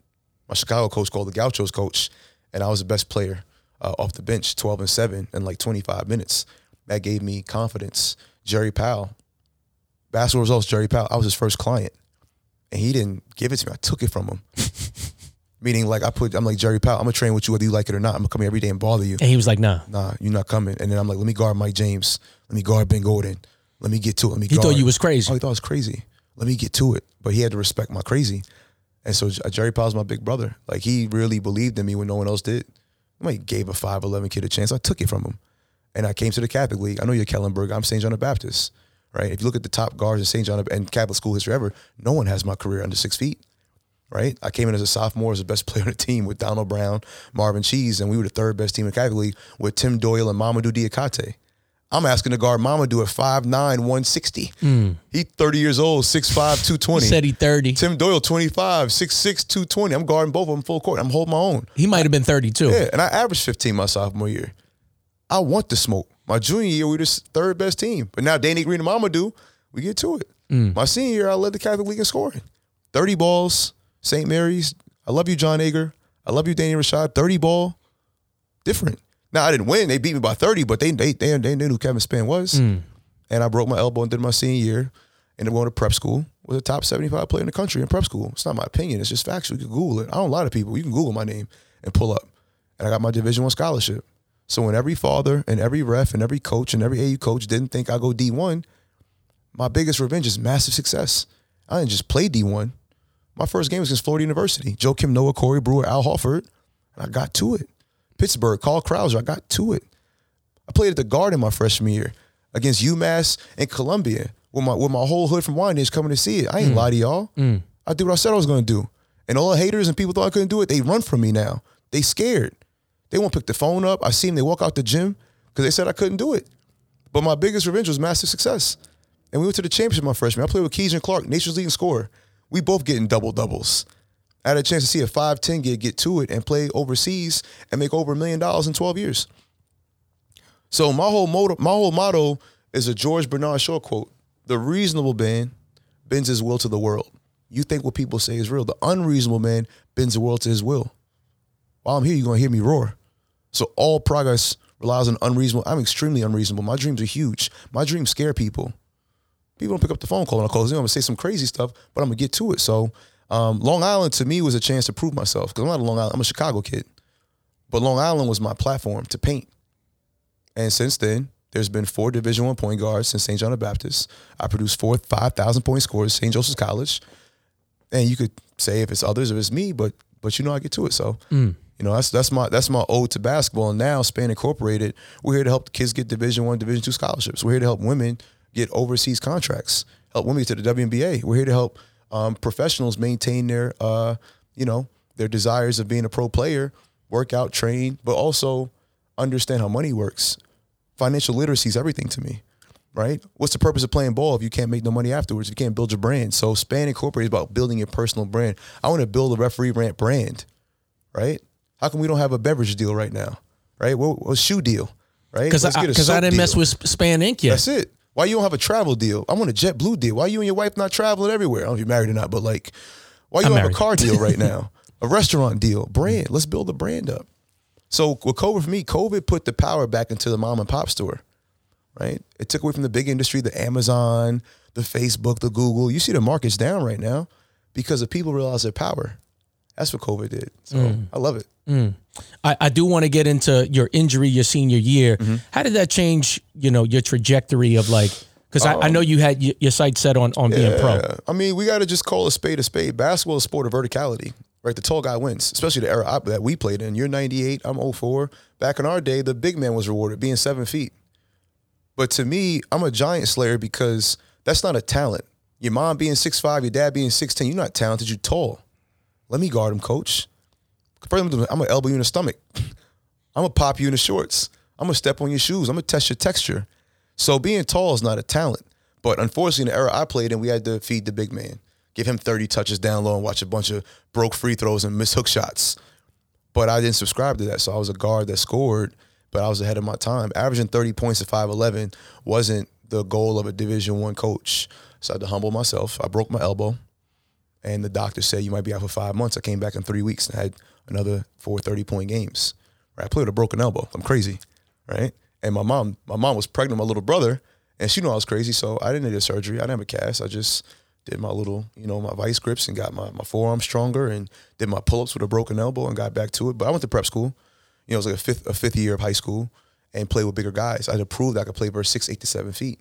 Speaker 2: My Chicago coach called the Gauchos coach, and I was the best player uh, off the bench, 12 and 7 in like 25 minutes. That gave me confidence. Jerry Powell, basketball results, Jerry Powell, I was his first client. And he didn't give it to me. I took it from him. <laughs> Meaning, like, I put, I'm like, Jerry Powell, I'm gonna train with you whether you like it or not. I'm gonna come here every day and bother you
Speaker 1: And he was like, "Nah."
Speaker 2: nah, you're not coming. And then I'm like, let me guard Mike James. Let me guard Ben Gordon. Let me get to it. Let me
Speaker 1: He
Speaker 2: guard.
Speaker 1: thought you was crazy.
Speaker 2: Oh, he thought I was crazy. Let me get to it. But he had to respect my crazy. And so Jerry Powell's my big brother. Like he really believed in me when no one else did. I gave a 5'11 kid a chance. I took it from him. And I came to the Catholic League. I know you're Kellenberg. I'm St. John the Baptist. Right? If you look at the top guards in St. John and Catholic school history ever, no one has my career under six feet right? I came in as a sophomore as the best <laughs> player on the team with Donald Brown, Marvin Cheese, and we were the third best team in Catholic League with Tim Doyle and Mamadou Diakate. I'm asking to guard Mamadou at 5'9", 160. Hmm. He 30 years old, 6'5", <laughs> 220.
Speaker 1: He said he thirty.
Speaker 2: Tim Doyle, 25, 6'6", 220. I'm guarding both of them full court. I'm holding my own.
Speaker 1: He might have been thirty too.
Speaker 2: Yeah, and I averaged 15 my sophomore year. I want the smoke. My junior year, we were the third best team. But now Danny Green and Mamadou, we get to it. Hmm. My senior year, I led the Catholic League in scoring. 30 balls, St. Mary's. I love you, John Ager. I love you, Danny Rashad. 30 ball, different. Now, I didn't win. They beat me by 30, but they they they, they knew who Kevin Spann was. Hmm. And I broke my elbow and did my senior year. Ended up going to prep school. Was a top 75 player in the country in prep school. It's not my opinion. It's just factual. You can Google it. I don't lie to people. You can Google my name and pull up. And I got my Division One scholarship. So when every father and every ref and every coach and every AU coach didn't think I go D1, my biggest revenge is massive success. I didn't just play D1. My first game was against Florida University. Joakim Noah, Corey Brewer, Al Horford. And I got to it. Pittsburgh, Carl Krauser, I got to it. I played at the Garden my freshman year against UMass and Columbia with my with my whole hood from Wyandanch coming to see it. I ain't mm. lie to y'all. Mm. I did what I said I was gonna do. And all the haters and people thought I couldn't do it, they run from me now. They scared. They won't pick the phone up. I see them, they walk out the gym because they said I couldn't do it. But my biggest revenge was massive success. And we went to the championship my freshman. I played with Keydren Clark, Nations leading scorer. We both getting double doubles. I had a chance to see a 5'10 kid get to it and play overseas and make over a million dollars in 12 years. So my whole motto, my whole motto is a George Bernard Shaw quote. The reasonable man bends his will to the world. You think what people say is real. The unreasonable man bends the world to his will. While I'm here, you're gonna hear me roar. So all progress relies on unreasonable. I'm extremely unreasonable. My dreams are huge. My dreams scare people. People don't pick up the phone call and I call. them. I'm gonna say some crazy stuff, but I'm gonna get to it. So um, Long Island to me was a chance to prove myself because I'm not a Long Island. I'm a Chicago kid, but Long Island was my platform to paint. And since then, there's been four Division One point guards since St. John the Baptist. I produced four five thousand point scores, St. Joseph's College. And you could say if it's others or it's me, but but you know I get to it. So you know that's that's my that's my ode to basketball. And now Spann Incorporated, we're here to help kids get Division One, Division Two scholarships. We're here to help women get overseas contracts, help women get to the WNBA. We're here to help um, professionals maintain their uh, you know their desires of being a pro player, work out, train, but also understand how money works. Financial literacy is everything to me right? What's the purpose of playing ball if you can't make no money afterwards? If you can't build your brand. So Spann Incorporated is about building your personal brand. I want to build a referee rant brand, right? How come we don't have a beverage deal right now, right? What, what shoe deal, right?
Speaker 1: Because I,
Speaker 2: get a
Speaker 1: 'cause I didn't mess with Spann Inc. yet.
Speaker 2: That's it. Why you don't have a travel deal? I want a JetBlue deal. Why you and your wife not traveling everywhere? I don't know if you're married or not, but like, why you
Speaker 1: I'm
Speaker 2: don't have a car deal right <laughs> now? a restaurant deal, brand. Let's build a brand up. So with COVID for me, COVID put the power back into the mom and pop store, right? It took away from the big industry, the Amazon, the Facebook, the Google. You see the market's down right now because the people realize their power. That's what COVID did. So
Speaker 1: Mm.
Speaker 2: I love it.
Speaker 1: I, I do want to get into your injury your senior year.
Speaker 2: Mm-hmm.
Speaker 1: How did that change, you know, your trajectory of like? Because I, I know you had y- your sights set on on being pro.
Speaker 2: Um, I mean, we got to just call a spade a spade. Basketball is a sport of verticality, right? The tall guy wins, especially the era I- that we played in. You're 98, I'm 04. Back in our day, the big man was rewarded, being seven feet. But to me, I'm a giant slayer because that's not a talent. Your mom being 6'5, your dad being 6'10, you're not talented, you're tall. Let me guard him, coach. First, I'm gonna- elbow you in the stomach. <laughs> I'm gonna pop you in the shorts. I'm gonna step on your shoes. I'm gonna test your texture. So being tall is not a talent. But unfortunately, in the era I played in, we had to feed the big man, give him 30 touches down low and watch a bunch of broke free throws and miss hook shots. But I didn't subscribe to that. So I was a guard that scored, but I was ahead of my time. Averaging 30 points at 5'11 wasn't the goal of a Division One coach. So I had to humble myself. I broke my elbow. And the doctor said you might be out for five months. I came back in three weeks and had another four 30 point games. Right? I played with a broken elbow. I'm crazy. Right? And my mom, my mom was pregnant with my little brother, and she knew I was crazy. So I didn't need a surgery. I didn't have a cast. I just did my little, you know, my vice grips and got my, my forearm stronger and did my pull ups with a broken elbow and got back to it. But I went to prep school. You know, it was like a fifth a fifth year of high school and played with bigger guys. I had to prove that I could play versus six, eight to seven feet.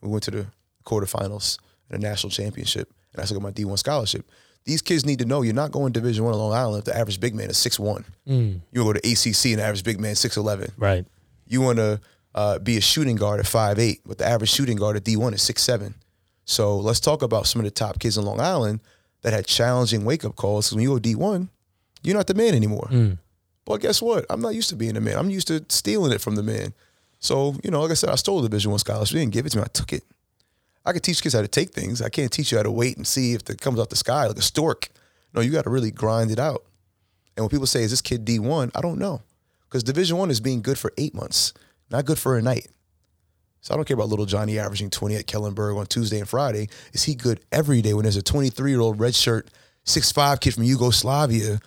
Speaker 2: We went to the quarterfinals and a national championship, and I got my D one scholarship. These kids need to know you're not going Division One on Long Island if the average big man is six one. You go to ACC and the average big man six eleven.
Speaker 1: Right.
Speaker 2: You want to uh, be a shooting guard at five eight, but the average shooting guard at D one is six seven. So let's talk about some of the top kids in Long Island that had challenging wake up calls. 'Cause when you go D one, you're not the man anymore. But guess what? I'm not used to being the man. I'm used to stealing it from the man. So you know, like I said, I stole the Division One scholarship. They didn't give it to me. I took it. I could teach kids how to take things. I can't teach you how to wait and see if it comes out the sky like a stork. No, you got to really grind it out. And when people say, "Is this kid D one?" I don't know, because Division One is being good for eight months, not good for a night. So I don't care about little Johnny averaging 20 at Kellenberg on Tuesday and Friday. Is he good every day when there's a 23 year old redshirt, 6'5 kid from Yugoslavia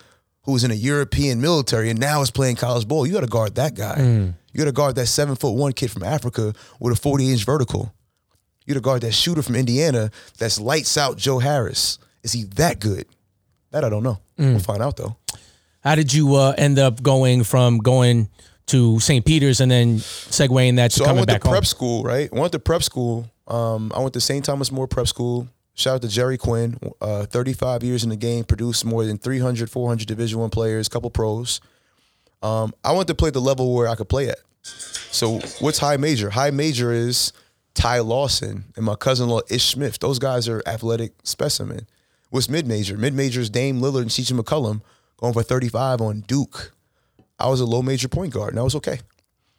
Speaker 2: who was in a European military and now is playing college ball? You got to guard that guy. Mm. You got to guard that seven foot one kid from Africa with a 40 inch vertical. You got to guard that shooter from Indiana that's lights out Joe Harris. Is he that good? That I don't know. We'll find out though.
Speaker 1: How did you uh, end up going from going to St. Peter's and then segueing that to
Speaker 2: So I went to prep
Speaker 1: home?
Speaker 2: school, right? I went to prep school. Um, I went to St. Thomas More Prep School, Shout out to Jerry Quinn, uh, 35 years in the game, produced more than 300, 400 Division One players, couple pros. Um, I wanted to play the level where I could play at. So what's high major? High major is Ty Lawson and my cousin-in-law Ish Smith. Those guys are athletic specimen. What's mid major? Mid major is Dame Lillard and CJ McCollum going for 35 on Duke. I was a low major point guard, and I was okay.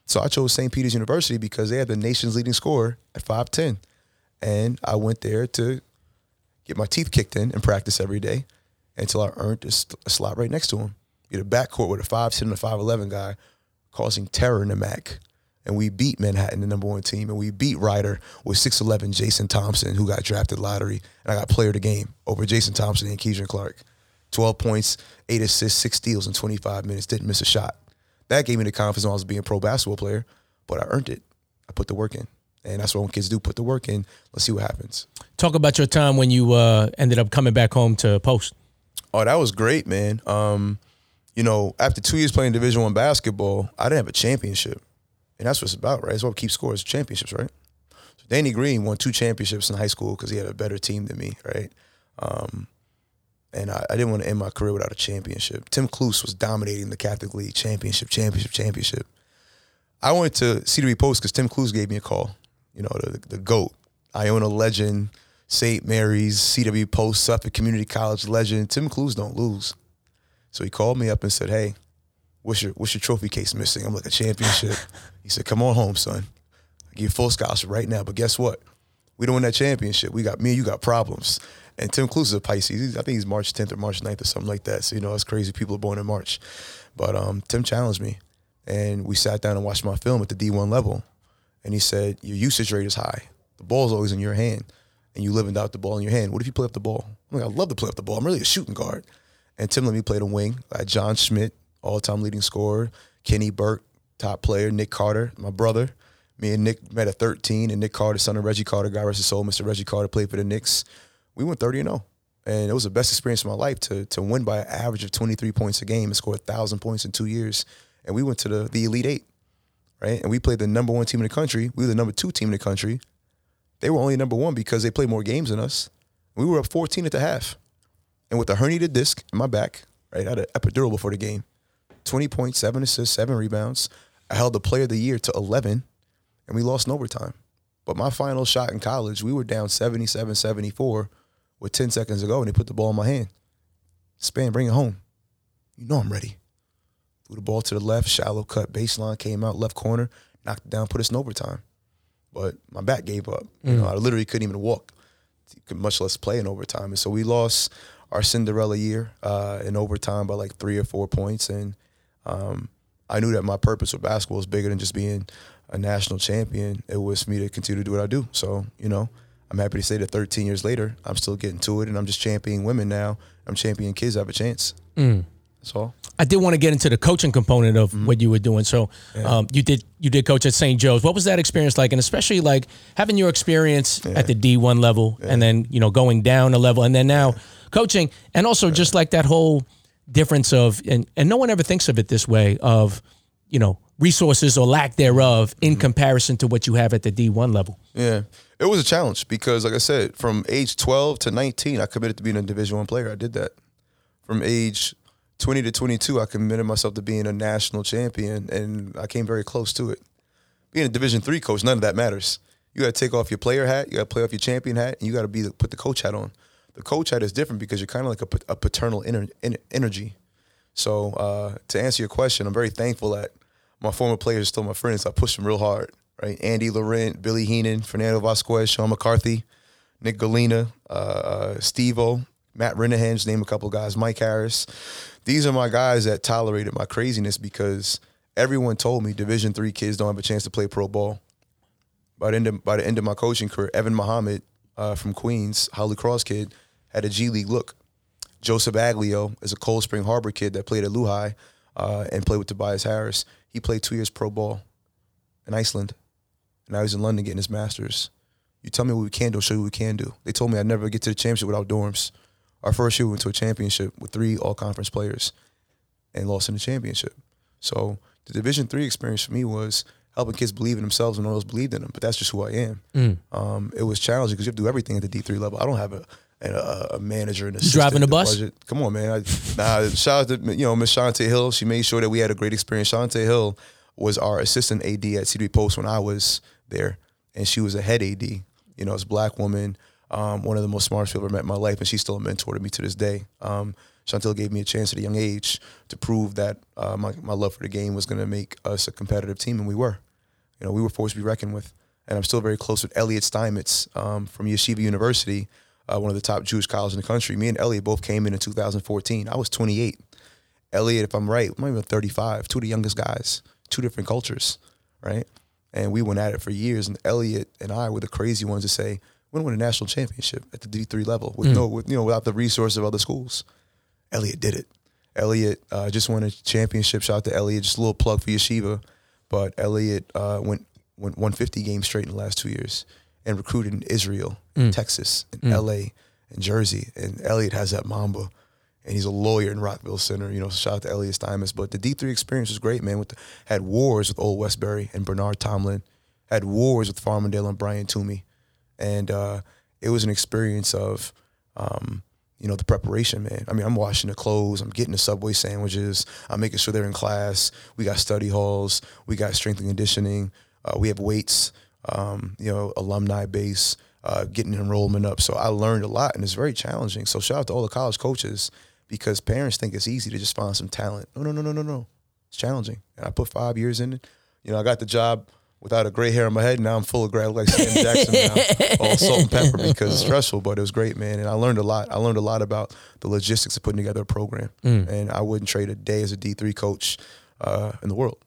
Speaker 2: So I chose St. Peter's University because they had the nation's leading scorer at 5'10. And I went there to get my teeth kicked in and practice every day until I earned a, st- a slot right next to him. Get a backcourt with a 5'10 and a 5'11 guy causing terror in the MAAC. And we beat Manhattan, the number one team, and we beat Rider with 6'11 Jason Thompson, who got drafted lottery. And I got player of the game over Jason Thompson and Keydren Clark. 12 points, eight assists, six steals in 25 minutes, didn't miss a shot. That gave me the confidence when I was being a pro basketball player, but I earned it. I put the work in. And that's what when kids do, put the work in. Let's see what happens.
Speaker 1: Talk about your time when you uh, ended up coming back home to post.
Speaker 2: Oh, that was great, man. Um, you know, after two years playing Division One basketball, I didn't have a championship, and that's what it's about, right? It's what keeps scores, championships, right? So Danny Green won two championships in high school because he had a better team than me, right? Um, and I, I, didn't want to end my career without a championship. Tim Cluess was dominating the Catholic League championship, championship, championship. I went to CW Post because Tim Cluess gave me a call. You know, the, the GOAT, Iona legend, St. Mary's, CW Post, Suffolk Community College legend. Tim Cluess don't lose. So he called me up and said, "Hey, what's your what's your trophy case missing?" I'm like a championship. he said, "Come on home, son. I give you full scholarship right now." But guess what? We don't win that championship. We got me and you got problems. And Tim Cluess is a Pisces. I think he's March 10th or March 9th or something like that. So you know, it's crazy. People are born in March. But um, Tim challenged me, and we sat down and watched my film at the D1 level. And he said, "Your usage rate is high. The ball's always in your hand, and you live without the ball in your hand. What if you play up the ball?" I'm like, "I love to play up the ball. I'm really a shooting guard." And Tim let me play the wing. I had John Schmidt, all-time leading scorer. Kenny Burke, top player. Nick Carter, my brother. Me and Nick met at 13, and Nick Carter, son of Reggie Carter, God rest his soul, Mr. Reggie Carter, played for the Knicks. We went 30 and 0 and it was the best experience of my life to to win by an average of 23 points a game and score a thousand points in two years. And we went to the the elite eight, right? And we played the number one team in the country. We were the number two team in the country. They were only number one because they played more games than us. We were up 14 at the half, and with a herniated disc in my back, right, I had an epidural before the game. 20 points, seven assists, seven rebounds. I held the player of the year to 11, and we lost in overtime. But my final shot in college, we were down 77 74 with 10 seconds to go, and they put the ball in my hand. Spann, bring it home. You know I'm ready. Threw the ball to the left, shallow cut, baseline, came out, left corner, knocked it down, put us in overtime. But my back gave up. Mm. You know, I literally couldn't even walk, much less play in overtime. And so we lost our Cinderella year uh, in overtime by like three or four points. And um, I knew that my purpose with basketball was bigger than just being a national champion. It was for me to continue to do what I do. So, you know, I'm happy to say that 13 years later, I'm still getting to it, and I'm just championing women now. I'm championing kids have a chance. Mm. That's all.
Speaker 1: I did want to get into the coaching component of mm-hmm. what you were doing. So yeah. um, you did you did coach at St. Joe's. What was that experience like? And especially like having your experience yeah. at the D1 level, yeah. and then you know going down a level, and then now coaching, and also just like that whole difference of and and no one ever thinks of it this way of you know resources or lack thereof in mm-hmm. comparison to what you have at the D1 level.
Speaker 2: Yeah. It was a challenge because like I said, from age 12 to 19, I committed to being a division 1 player. I did that. From age 20 to 22, I committed myself to being a national champion and I came very close to it. Being a division 3 coach, none of that matters. You got to take off your player hat, you got to play off your champion hat, and you got to be the, put the coach hat on. The coach hat is different because you're kind of like a, a paternal energy. So uh, to answer your question, I'm very thankful that my former players are still my friends. I pushed them real hard, right? Andy Laurent, Billy Heenan, Fernando Vasquez, Sean McCarthy, Nick Galina, uh, uh, Steve-O, Matt Renahan, just name a couple guys, Mike Harris. These are my guys that tolerated my craziness because everyone told me Division three kids don't have a chance to play pro ball. By the end of, by the end of my coaching career, Evan Muhammad uh, from Queens, Holy Cross kid, had a G League look. Joseph Aglio is a Cold Spring Harbor kid that played at Lehigh uh, and played with Tobias Harris. He played two years pro ball in Iceland. And now he's in London getting his master's. You tell me what we can do, I'll show you what we can do. They told me I'd never get to the championship without dorms. Our first year we went to a championship with three all conference players and lost in the championship. So the Division three experience for me was helping kids believe in themselves when no one else believed in them. But that's just who I am.
Speaker 1: Mm.
Speaker 2: Um, it was challenging because you have to do everything at the D three level. I don't have a a, a manager and
Speaker 1: You driving the bus?
Speaker 2: budget. Come on, man. I, nah, shout out to you know Miss Shante Hill. She made sure that we had a great experience. Shante Hill was our assistant AD at CW Post when I was there, and she was a head AD. You know, as a black woman, um, one of the most smartest people I've ever met in my life, and she's still a mentor to me to this day. Um, Chantel gave me a chance at a young age to prove that uh, my, my love for the game was going to make us a competitive team, and we were. You know, we were forced to be reckoned with. And I'm still very close with Elliot Steinmetz um, from Yeshiva University, uh, one of the top Jewish colleges in the country. Me and Elliot both came in in 2014. I was 28. Elliot, if I'm right, I'm even 35. Two of the youngest guys, two different cultures, right? And we went at it for years. And Elliot and I were the crazy ones to say, we're gonna win a national championship at the D3 level with no, with, you know, without the resources of other schools. Elliot did it. Elliot uh, just won a championship. Shout out to Elliot. Just a little plug for Yeshiva. But Elliot uh, went went 150 games straight in the last two years and recruited in Israel, Texas, in LA, and Jersey. And Elliot has that Mamba. And he's a lawyer in Rockville Center. You know, shout out to Elliot Steinmetz. But the D3 experience was great, man. With the, had wars with Old Westbury and Bernard Tomlin. Had wars with Farmingdale and Brian Toomey. And uh, it was an experience of um, you know, the preparation, man. I mean, I'm washing the clothes, I'm getting the Subway sandwiches, I'm making sure they're in class. We got study halls, we got strength and conditioning, uh, we have weights, um, you know, alumni base, uh, getting enrollment up. So I learned a lot, and it's very challenging. So shout out to all the college coaches because parents think it's easy to just find some talent. No, no, no, no, no, no. It's challenging, and I put five years in it. You know, I got the job without a gray hair on my head. Now I'm full of gray. I look like Sam Jackson now, <laughs> all salt and pepper because it's stressful, but it was great, man. And I learned a lot. I learned a lot about the logistics of putting together a program. And I wouldn't trade a day as a D3 coach uh, in the world.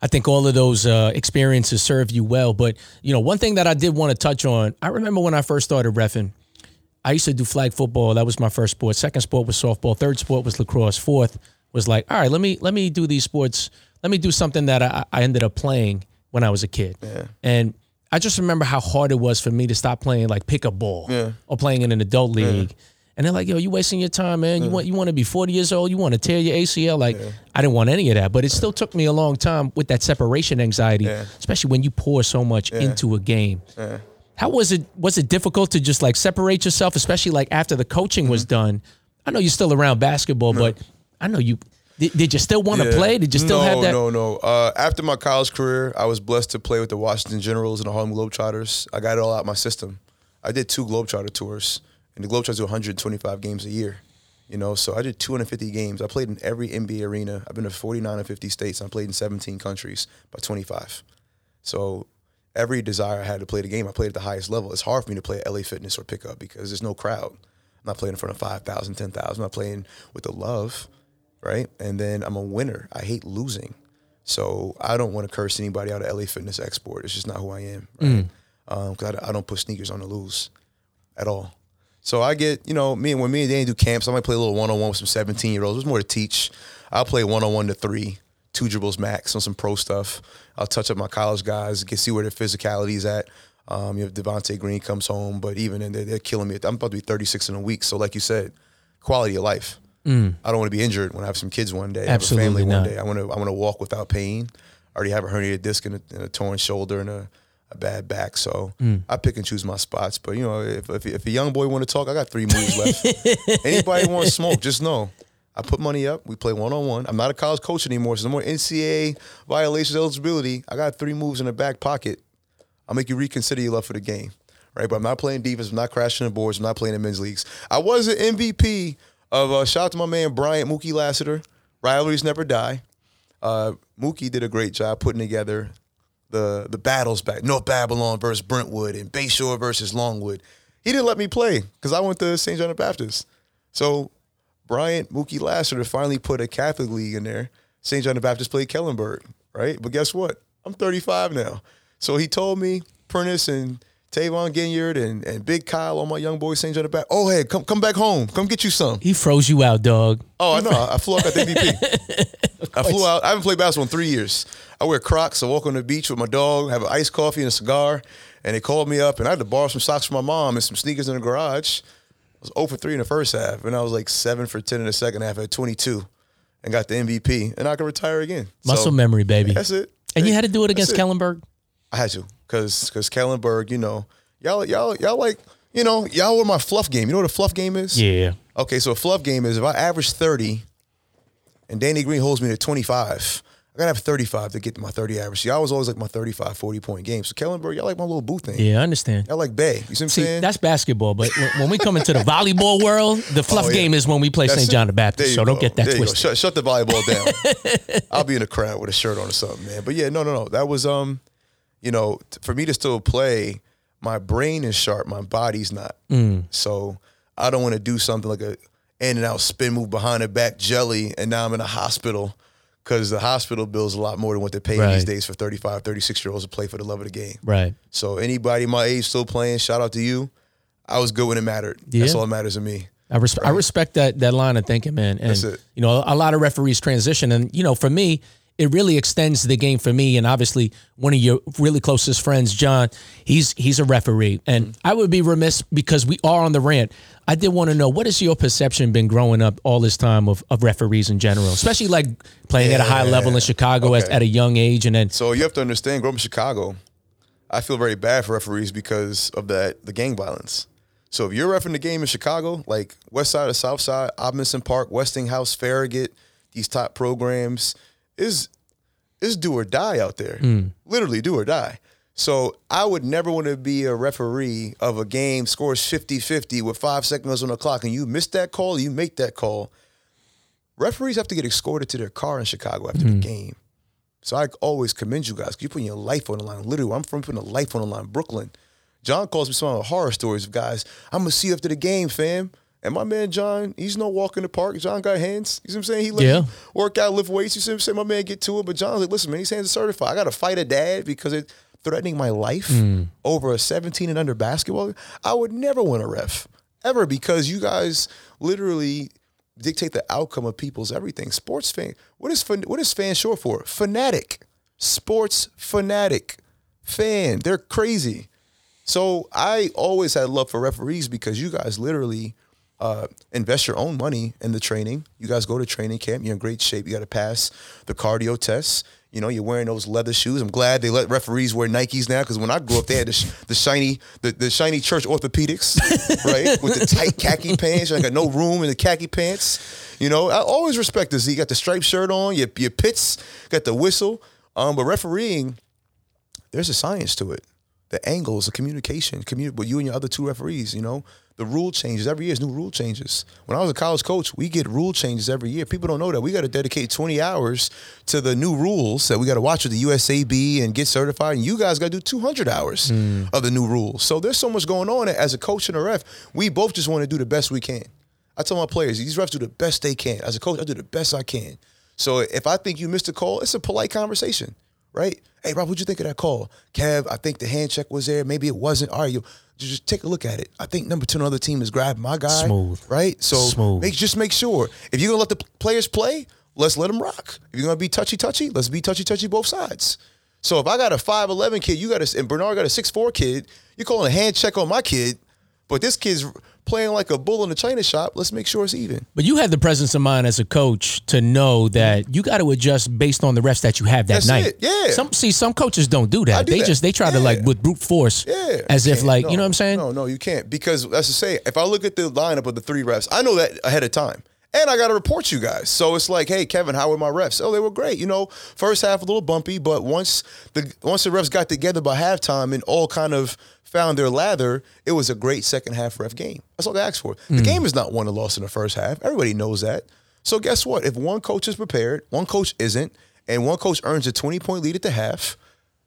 Speaker 1: I think all of those uh, experiences serve you well. But you know, one thing that I did want to touch on. I remember when I first started refing. I used to do flag football. That was my first sport. Second sport was softball. Third sport was lacrosse. Fourth was like, all right, let me let me do these sports. Let me do something that I, I ended up playing when I was a kid. And I just remember how hard it was for me to stop playing like pick up ball
Speaker 2: Yeah.
Speaker 1: or playing in an adult league. And they're like, yo, you wasting your time, man. You want you want to be 40 years old, you want to tear your ACL. Like, I didn't want any of that. But it still took me a long time with that separation anxiety,
Speaker 2: Yeah.
Speaker 1: especially when you pour so much into a game. How was it was it difficult to just like separate yourself, especially like after the coaching was
Speaker 2: Mm-hmm.
Speaker 1: done? I know you're still around basketball, but I know you did, did you still want to
Speaker 2: Yeah.
Speaker 1: play? Did you still
Speaker 2: no,
Speaker 1: have that?
Speaker 2: No, no, Uh, after my college career, I was blessed to play with the Washington Generals and the Harlem Globetrotters. I got it all out my system. I did two Globetrotter tours, and the Globetrotters do 125 games a year. You know, so I did 250 games. I played in every NBA arena. I've been to 49 or 50 states. I played in 17 countries by 25. So every desire I had to play the game, I played at the highest level. It's hard for me to play at LA Fitness or pickup because there's no crowd. I'm not playing in front of 5,000, 10,000. I'm not playing with the love, right? And then I'm a winner. I hate losing. So I don't want to curse anybody out of LA Fitness Export. It's just not who I am, right? Because I, I don't put sneakers on to lose at all. So I get, you know, me and when me and Danny do camps, I might play a little one on one with some 17 year olds. There's more to teach. I'll play one on one to three, two dribbles max on some pro stuff. I'll touch up my college guys, get see where their physicality is at. Um, you have Devontae Green comes home, but even then they're, they're killing me. I'm about to be 36 in a week. So like you said, quality of life. I don't want to be injured when I have some kids one day. have a
Speaker 1: Mm.
Speaker 2: Family
Speaker 1: not.
Speaker 2: one day. I want to I want to walk without pain. I already have a herniated disc and a, and a torn shoulder and a, a bad back. So
Speaker 1: Mm.
Speaker 2: I pick and choose my spots. But you know, if if, if a young boy want to talk, I got three moves left. <laughs> Anybody want to smoke, just know. I put money up. We play one on one. I'm not a college coach anymore, so no more NCAA violations eligibility. I got three moves in the back pocket. I'll make you reconsider your love for the game, right? But I'm not playing defense. I'm not crashing the boards. I'm not playing in men's leagues. I was an MVP of uh, shout out to my man Bryant Mookie Lassiter. Rivalries never die. Uh, Mookie did a great job putting together the the battles back. North Babylon versus Brentwood and Bayshore versus Longwood. He didn't let me play because I went to St. John the Baptist. So Bryant Mookie Lassiter finally put a Catholic league in there. St. John the Baptist played Kellenberg, right? But guess what? I'm 35 now. So he told me, Prentice and Tavon Ginyard and, and Big Kyle, all my young boys, St. John the back. Oh, hey, come come back home. Come get you some.
Speaker 1: He froze you out, dog.
Speaker 2: Oh, I know. I flew out at the MVP. I flew out. I haven't played basketball in three years. I wear Crocs. I walk on the beach with my dog, have an iced coffee and a cigar. And they called me up, and I had to borrow some socks from my mom and some sneakers in the garage. I was 0 for 3 in the first half, and I was like 7 for 10 in the second half at 22 and got the MVP, and I could retire again.
Speaker 1: Muscle
Speaker 2: So,
Speaker 1: memory, baby.
Speaker 2: That's it.
Speaker 1: And you had to do it against. Kellenberg.
Speaker 2: I had to, cause cause Kellenberg, you know, y'all y'all y'all like, you know, y'all were my fluff game. You know what a fluff game is?
Speaker 1: Yeah.
Speaker 2: Okay, so a fluff game is if I average 30 and Danny Green holds me to 25, I gotta have 35 to get to my 30 average. See, I was always like my 35, 40 point game. So Kellenberg, y'all like my little boo thing.
Speaker 1: Yeah, I understand.
Speaker 2: Y'all like Bay. You see what I'm
Speaker 1: See,
Speaker 2: saying?
Speaker 1: that's basketball, but when, when we come into the volleyball world, the <laughs> fluff
Speaker 2: Oh, yeah.
Speaker 1: game is when we play St. John the Baptist. So don't get that
Speaker 2: There go.
Speaker 1: twisted.
Speaker 2: Shut, shut the volleyball down. <laughs> I'll be in the crowd with a shirt on or something, man. But yeah, no, no, no. That was um, you know, t- for me to still play, my brain is sharp, my body's not.
Speaker 1: Mm.
Speaker 2: So I don't want to do something like a in and out spin move behind the back jelly, and now I'm in a hospital because the hospital bills a lot more than what they're paying these days for 35, 36 year olds to play for the love of the game.
Speaker 1: Right.
Speaker 2: So anybody my age still playing, shout out to you. I was good when it mattered. That's all that matters to me.
Speaker 1: I, res- I respect that that line of thinking, man. And
Speaker 2: That's it.
Speaker 1: you know, a lot of referees transition, and you know, for me, it really extends the game for me. And obviously, one of your really closest friends, John, he's he's a referee, and
Speaker 2: Mm-hmm.
Speaker 1: I would be remiss because we are on the rant. I did want to know what has your perception been growing up all this time of, of referees in general, especially like playing at a high level in Chicago at,
Speaker 2: Okay.
Speaker 1: at a young age, and then
Speaker 2: So you have to understand, growing up in Chicago, I feel very bad for referees because of that the gang violence. So if you're refing the game in Chicago, like West Side or South Side, Robinson Park, Westinghouse, Farragut, these top programs, is is do or die out there. Mm. Literally do or die. So I would never want to be a referee of a game scores 50-50 with five seconds on the clock and you miss that call, you make that call. Referees have to get escorted to their car in Chicago after the mm. game. So I always commend you guys. You're putting your life on the line. Literally, I'm from putting a life on the line. Brooklyn. John calls me some of the horror stories of guys. I'm gonna see you after the game, fam. And my man John, he's no walk in the park. John got hands. You see what I'm saying? He let
Speaker 1: Yeah.
Speaker 2: work out, lift weights. You see what I'm saying? My man get to it. But John's like, listen, man, these hands are certified. I gotta fight a dad because it's threatening my life hmm. over a 17 and under basketball. I would never want a ref. Ever because you guys literally dictate the outcome of people's everything. Sports fan. What is fan, what is fan short for? Fanatic. Sports fanatic. Fan. They're crazy. So I always had love for referees because you guys literally uh, invest your own money in the training. You guys go to training camp. You're in great shape. You got to pass the cardio tests. You know, you're wearing those leather shoes. I'm glad they let referees wear Nikes now because when I grew up, they had the, sh- the shiny, the, the shiny church orthopedics, <laughs> right, with the tight khaki pants. I got no room in the khaki pants. You know, I always respect this. You got the striped shirt on, your your pits, got the whistle. Um, but refereeing, there's a science to it. The angles, the communication, communi- with you and your other two referees, you know, the rule changes every year. Is new rule changes. When I was a college coach, we get rule changes every year. People don't know that we got to dedicate 20 hours to the new rules that we got to watch with the USAB and get certified. And you guys got to do 200 hours mm. of the new rules. So there's so much going on. As a coach and a ref, we both just want to do the best we can. I tell my players, these refs do the best they can. As a coach, I do the best I can. So if I think you missed a call, it's a polite conversation, right? Hey, Rob, what'd you think of that call? Kev, I think the hand check was there. Maybe it wasn't. All right, you just take a look at it. I think number two on the other team is grabbing my guy.
Speaker 1: Smooth.
Speaker 2: Right? So
Speaker 1: Smooth.
Speaker 2: make just make sure. If you're gonna let the players play, let's let them rock. If you're gonna be touchy touchy, let's be touchy touchy both sides. So if I got a 5'11 kid, you got a and Bernard got a 6'4 kid, you're calling a hand check on my kid, but this kid's playing like a bull in a china shop. Let's make sure it's even.
Speaker 1: But you had the presence of mind as a coach to know that you got to adjust based on the refs that you have that
Speaker 2: That's
Speaker 1: night.
Speaker 2: it, yeah.
Speaker 1: Some see some coaches don't do that.
Speaker 2: I do
Speaker 1: they
Speaker 2: that.
Speaker 1: just they try to like with brute force.
Speaker 2: Yeah.
Speaker 1: As if
Speaker 2: Can't.
Speaker 1: like
Speaker 2: No.
Speaker 1: you know what I'm saying.
Speaker 2: No, no, you can't. Because as to say, if I look at the lineup of the three refs, I know that ahead of time. And I got to report you guys. So it's like, hey, Kevin, how were my refs? Oh, they were great. You know, first half a little bumpy, but once the once the refs got together by halftime and all kind of found their lather, it was a great second half ref game. That's all they asked for. The hmm. game is not won or lost in the first half. Everybody knows that. So guess what? If one coach is prepared, one coach isn't, and one coach earns a 20 point lead at the half,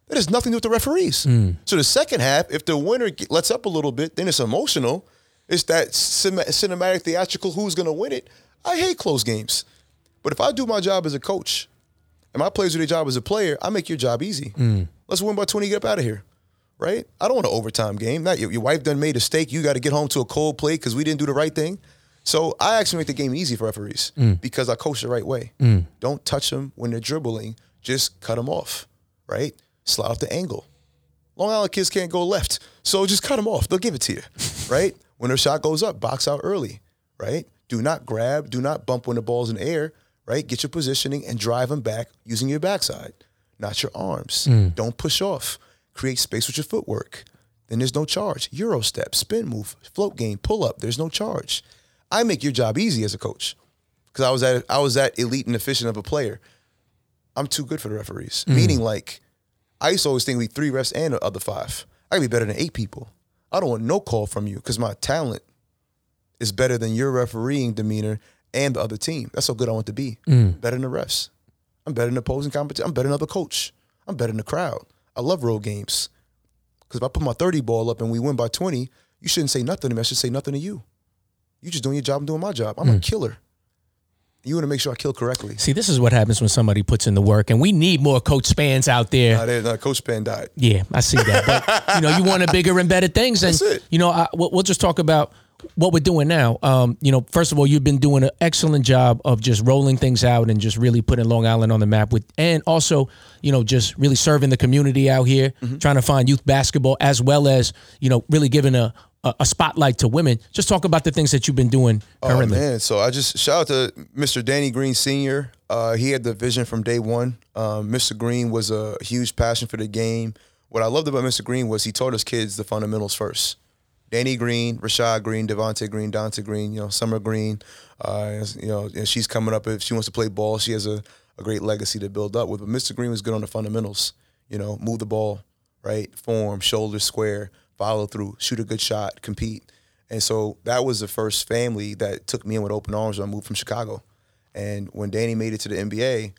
Speaker 2: that has nothing to do with the referees. Hmm. So the second half, if the winner lets up a little bit, then it's emotional. It's that cin- cinematic theatrical who's going to win it. I hate close games. But if I do my job as a coach and my players do their job as a player, I make your job easy. Mm. Let's win by 20, get up out of here. Right? I don't want an overtime game. Not your, your wife done made a steak. You got to get home to a cold plate because we didn't do the right thing. So I actually make the game easy for referees mm. because I coach the right way. Mm. Don't touch them when they're dribbling. Just cut them off. Right? Slide off the angle. Long Island kids can't go left. So just cut them off. They'll give it to you. <laughs> Right? When their shot goes up, box out early. Right? Do not grab, do not bump when the ball's in the air. Right? Get your positioning and drive them back using your backside. not your arms. Hmm. Don't push off. Create space with your footwork. Then there's no charge. Euro step, spin move, float game, pull up. There's no charge. I make your job easy as a coach because I was at I was that elite and efficient of a player. I'm too good for the referees. Hmm. Meaning, like, I used to always think we three refs and the other five. I could be better than eight people. I don't want no call from you because my talent is better than your refereeing demeanor and the other team. That's how good I want to be. Mm. Better than the refs. I'm better than the opposing competition. I'm better than other coach. I'm better than the crowd. I love road games. Because if I put my 30 ball up and we win by 20, you shouldn't say nothing to me. I should say nothing to you. You just doing your job, I'm doing my job. I'm a mm. killer. You want to make sure I kill correctly.
Speaker 1: See, this is what happens when somebody puts in the work, and we need more Coach Spanns out there.
Speaker 2: Nah, there- nah, Coach Spann died.
Speaker 1: Yeah, I see that. But you know, you want a bigger and better things, <laughs> and
Speaker 2: That's it.
Speaker 1: you know, I, we'll, we'll just talk about what we're doing now. Um, you know, first of all, you've been doing an excellent job of just rolling things out and just really putting Long Island on the map with, and also, you know, just really serving the community out here,
Speaker 2: Mm-hmm.
Speaker 1: trying to find youth basketball as well as you know, really giving a a, a spotlight to women. Just talk about the things that you've been doing currently.
Speaker 2: Oh man! So I just shout out to Mr. Danny Green Senior. Uh, he had the vision from day one. Um, Mr. Green was a huge passion for the game. What I loved about Mr. Green was he taught us kids the fundamentals first. Danny Green, Rashad Green, Devontae Green, Dante Green, you know, Summer Green. Uh, you know, and she's coming up. If she wants to play ball, she has a, a great legacy to build up with. But Mr. Green was good on the fundamentals. You know, move the ball, right? Form, shoulder square, follow through, shoot a good shot, compete. And so that was the first family that took me in with open arms when I moved from Chicago. And when Danny made it to the NBA,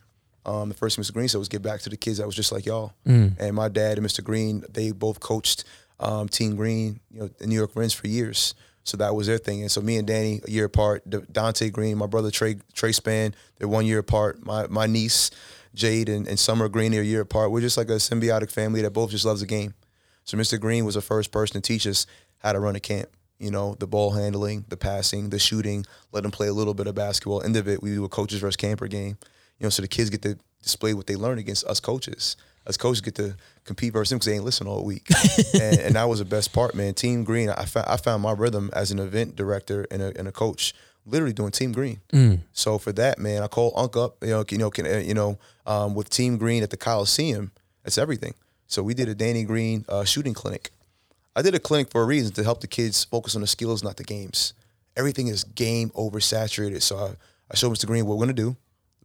Speaker 2: um, the first thing Mr. Green said was get back to the kids that was just like y'all. And my dad and Mr. Green, they both coached um, Team Green, you know, the New York Rens for years. So that was their thing. And so me and Danny, a year apart, Dante Green, my brother Trey Trey Spann, they're one year apart. My my niece, Jade and, and Summer Green, they're a year apart. We're just like a symbiotic family that both just loves the game. So Mr. Green was the first person to teach us how to run a camp. You know, the ball handling, the passing, the shooting, let them play a little bit of basketball. End of it, we do a coaches versus camper game. You know, so the kids get to display what they learn against us coaches. Us coaches get to compete versus them because they ain't listen all week. <laughs> and, and that was the best part, man. Team Green, I, found I found my rhythm as an event director and a, and a coach, literally doing Team Green. So for that, man, I call Unc up. You know, you know, can, uh, you know, um, with Team Green at the Coliseum, it's everything. So we did a Danny Green uh, shooting clinic. I did a clinic for a reason to help the kids focus on the skills, not the games. Everything is game oversaturated. So I, I showed Mr. Green what we're gonna do: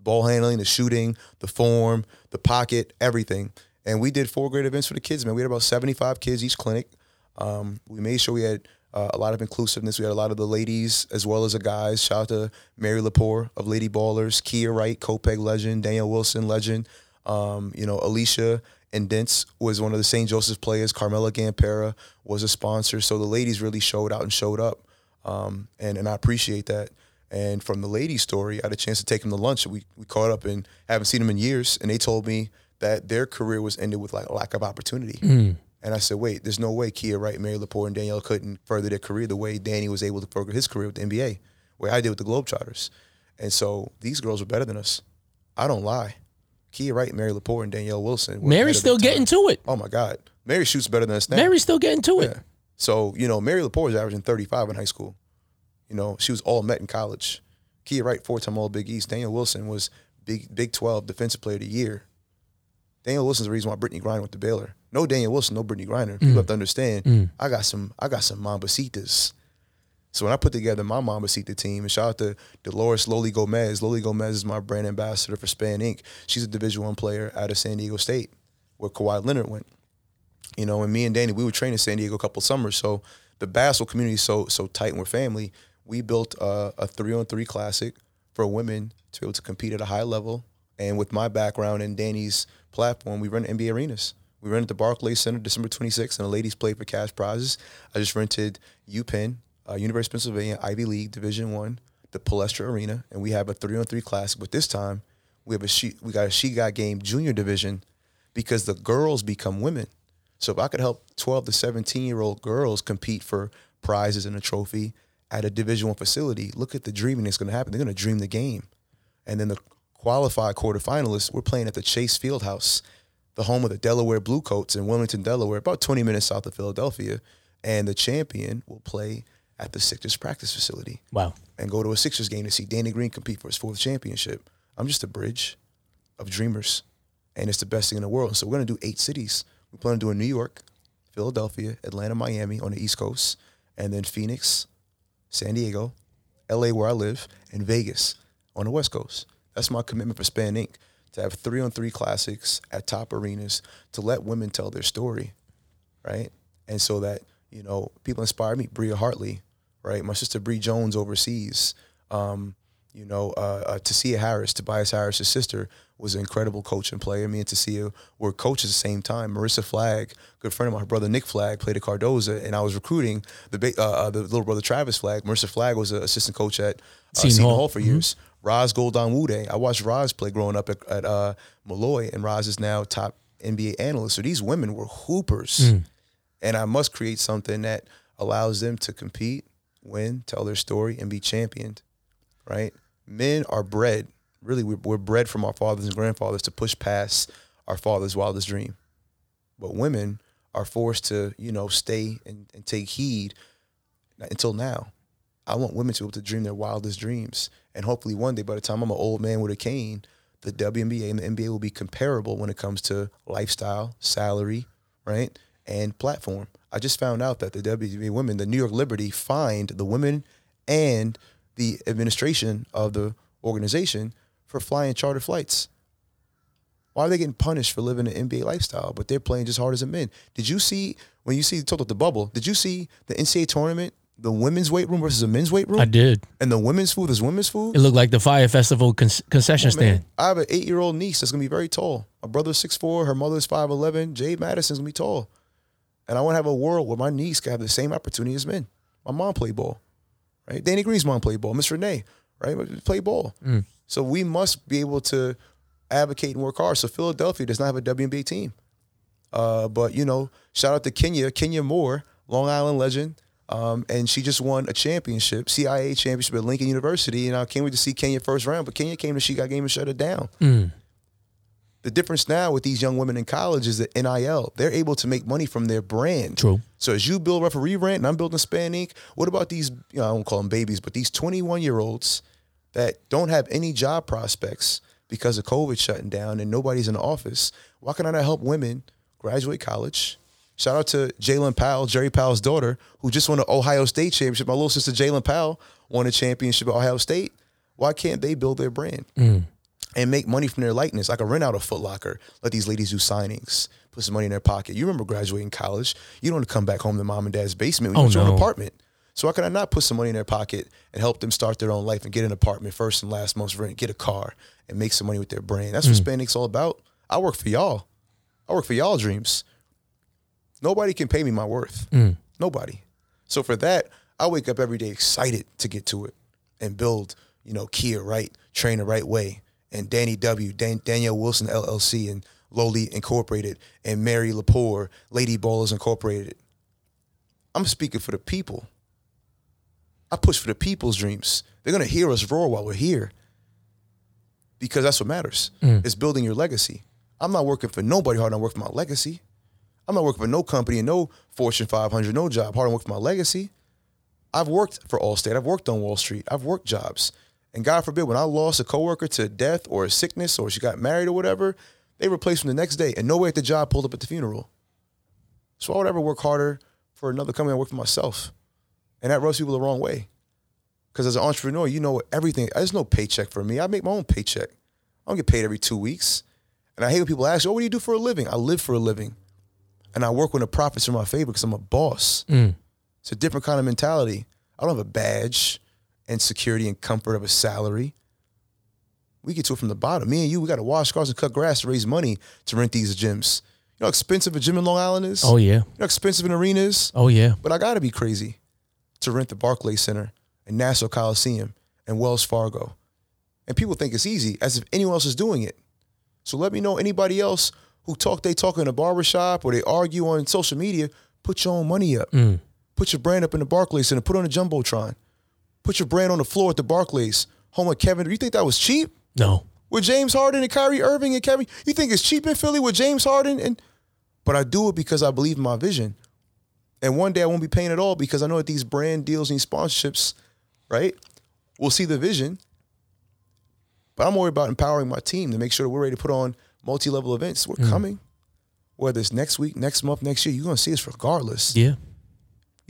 Speaker 2: the ball handling, the shooting, the form, the pocket, everything. And we did four great events for the kids. Man, we had about seventy-five kids each clinic. Um, we made sure we had uh, a lot of inclusiveness. We had a lot of the ladies as well as the guys. Shout out to Mary Lepore of Lady Ballers, Kia Wright, Copiague legend, Danielle Wilson legend. Um, you know, Alicia and Dents was one of the St. Joseph's players. Carmela Gampera was a sponsor. So the ladies really showed out and showed up. Um, and, and I appreciate that. And from the ladies' story, I had a chance to take him to lunch. We, we caught up and haven't seen him in years. And they told me that their career was ended with like a lack of opportunity. Mm. And I said, wait, there's no way Kia Wright, Mary Lepore, and Danielle couldn't further their career the way Danny was able to further his career with the NBA, where I did with the Globetrotters. And so these girls were better than us. I don't lie. Kia Wright, Mary Lepore, and Danielle Wilson.
Speaker 1: Mary's still getting
Speaker 2: time.
Speaker 1: to it.
Speaker 2: Oh my God, Mary shoots better than us now.
Speaker 1: Mary's still getting to it.
Speaker 2: So you know, Mary Lepore is averaging 35 in high school. You know, she was all Met in college. Kia Wright, four-time All Big East. Danielle Wilson was Big Big 12 Defensive Player of the Year. Danielle Wilson's the reason why Brittney Griner went to Baylor. No Danielle Wilson, no Brittney Griner. You mm. have to understand. Mm. I got some. I got some Mambacitas. So when I put together my Mambacita team, and shout out to Dolores Loli Gomez. Loli Gomez is my brand ambassador for Spann Inc. She's a Division One player out of San Diego State, where Kawhi Leonard went you know, and me and Danny, we would train in San Diego a couple summers. So the basketball community is so so tight and we're family. We built a, a three on three classic for women to be able to compete at a high level. And with my background and Danny's platform, we run NBA arenas. We at the Barclays Center December 26th, and the ladies play for cash prizes. I just rented UPenn, uh, University of Pennsylvania, Ivy League Division One, the Palestra Arena, and we have a three on three classic. But this time, we have a she we got a she got game junior division because the girls become women. So if I could help 12 to 17 year old girls compete for prizes and a trophy at a Division One facility, look at the dreaming that's going to happen. They're going to dream the game, and then the qualified quarterfinalists we're playing at the Chase Fieldhouse, the home of the Delaware Bluecoats in Wilmington, Delaware, about 20 minutes south of Philadelphia, and the champion will play at the Sixers practice facility
Speaker 1: Wow.
Speaker 2: and go to a Sixers game to see Danny Green compete for his fourth championship. I'm just a bridge of dreamers. and it's the best thing in the world. So we're gonna do eight cities. We plan on doing New York, Philadelphia, Atlanta, Miami on the East Coast, and then Phoenix, San Diego, LA where I live, and Vegas on the West Coast. That's my commitment for Spann Inc. To have three on three classics at top arenas to let women tell their story, right? And so that, you know, people inspire me. Bria Hartley, right? My sister Bree Jones overseas. Um, you know, uh, uh, Tasia Harris, Tobias Harris's sister, was an incredible coach and player. Me and Tasia were coaches at the same time. Marissa Flagg, good friend of my brother Nick Flagg, played at Cardozo, and I was recruiting the uh, uh, the little brother Travis Flagg. Marissa Flagg was an assistant coach at uh,
Speaker 1: Seton Hall.
Speaker 2: Hall, for years. Roz Gold-Onwude. I watched Roz play growing up at, at uh, Molloy, and Roz is now top NBA analyst. So these women were hoopers, and I must create something that allows them to compete, win, tell their story, and be championed. Right? Men are bred. Really, we're, we're bred from our fathers and grandfathers to push past our father's wildest dream. But women are forced to, you know, stay and, and take heed until now. I want women to be able to dream their wildest dreams. And hopefully one day, by the time I'm an old man with a cane, the WNBA and the NBA will be comparable when it comes to lifestyle, salary, right? And platform. I just found out that the WNBA women, the New York Liberty, fined the women and the administration of the organization for flying charter flights. Why are they getting punished for living an NBA lifestyle, but they're playing just hard as a men? Did you see when you see talk about the bubble? Did you see the NCAA tournament, the women's weight room versus the men's weight room,
Speaker 1: I did.
Speaker 2: and the women's food is women's food?
Speaker 1: It looked like the Fyre Festival con- concession oh,
Speaker 2: Man,
Speaker 1: stand.
Speaker 2: I have an eight year old niece that's gonna be very tall. My brother's six four, her mother's five eleven. Jade Madison's gonna be tall, and I want to have a world where my niece can have the same opportunity as men. My mom played ball, right? Danny Green's mom played ball. Miss Renee, right? Play ball. Mm. So we must be able to advocate and work hard. So Philadelphia does not have a WNBA team, uh, but you know, shout out to Kenya, Kenya Moore, Long Island legend. Um, and she just won a championship, CIAA championship at Lincoln University. And I can't wait to see Kenya first round, but Kenya came to She Got Game and shut it down. The difference now with these young women in college is that NIL, they're able to make money from their brand.
Speaker 1: True.
Speaker 2: So as you build Referee Rant and I'm building Spann Inc., what about these, you know, I don't call them babies, but these 21 year olds that don't have any job prospects because of COVID shutting down and nobody's in the office? Why can I not help women graduate college? Shout out to Jalen Powell, Jerry Powell's daughter, who just won an Ohio State championship. My little sister Jalen Powell won a championship at Ohio State. Why can't they build their brand? Mm. and make money from their likeness. I could rent out a Foot Locker, let these ladies do signings, put some money in their pocket. You remember graduating college. You don't want to come back home to mom and dad's basement. Oh, you
Speaker 1: Oh,
Speaker 2: want your own
Speaker 1: no.
Speaker 2: apartment. So why can I not put some money in their pocket and help them start their own life and get an apartment first and last month's rent, get a car, and make some money with their brand? That's what hmm. Spandex all about. I work for y'all. I work for y'all dreams. Nobody can pay me my worth. Hmm. Nobody. So for that, I wake up every day excited to get to it and build, you know, Kia Wright, train the right way, and Danny W, Dan- Danielle Wilson LLC, and Loli Incorporated, and Mary Lepore, Lady Ballers Incorporated. I'm speaking for the people. I push for the people's dreams. They're gonna hear us roar while we're here. Because that's what matters. Mm. It's building your legacy. I'm not working for nobody hard. I work for my legacy. I'm not working for no company and no Fortune 500, no job. Hard I work for my legacy. I've worked for Allstate. I've worked on Wall Street. I've worked jobs. And God forbid, when I lost a coworker to death or a sickness or she got married or whatever, they replaced me the next day and nobody at the job pulled up at the funeral. So I would ever work harder for another company I work for myself. And that rubs people the wrong way. Because as an entrepreneur, you know everything. There's no paycheck for me. I make my own paycheck. I don't get paid every two weeks. And I hate when people ask, oh, what do you do for a living? I live for a living. And I work when the profits are in my favor because I'm a boss. Mm. It's a different kind of mentality. I don't have a badge and security and comfort of a salary. We get to it from the bottom. Me and you, we got to wash cars and cut grass to raise money to rent these gyms. You know how expensive a gym in Long Island is?
Speaker 1: Oh yeah.
Speaker 2: You know how expensive an arena is?
Speaker 1: Oh yeah.
Speaker 2: But I got to be crazy to rent the Barclays Center and Nassau Coliseum and Wells Fargo. And people think it's easy, as if anyone else is doing it. So let me know anybody else who talk they talk in a barbershop or they argue on social media, put your own money up. Mm. Put your brand up in the Barclays Center, put on the Jumbotron. Put your brand on the floor at the Barclays, home of Kevin. Do you think that was cheap?
Speaker 1: No.
Speaker 2: with James Harden and Kyrie Irving and Kevin. You think it's cheap in Philly with James Harden and but I do it because I believe in my vision. And one day I won't be paying at all because I know that these brand deals and these sponsorships, right, will see the vision. But I'm worried about empowering my team to make sure that we're ready to put on multi-level events. We're
Speaker 1: Mm.
Speaker 2: coming. Whether it's next week, next month, next year, you're gonna see us regardless.
Speaker 1: Yeah.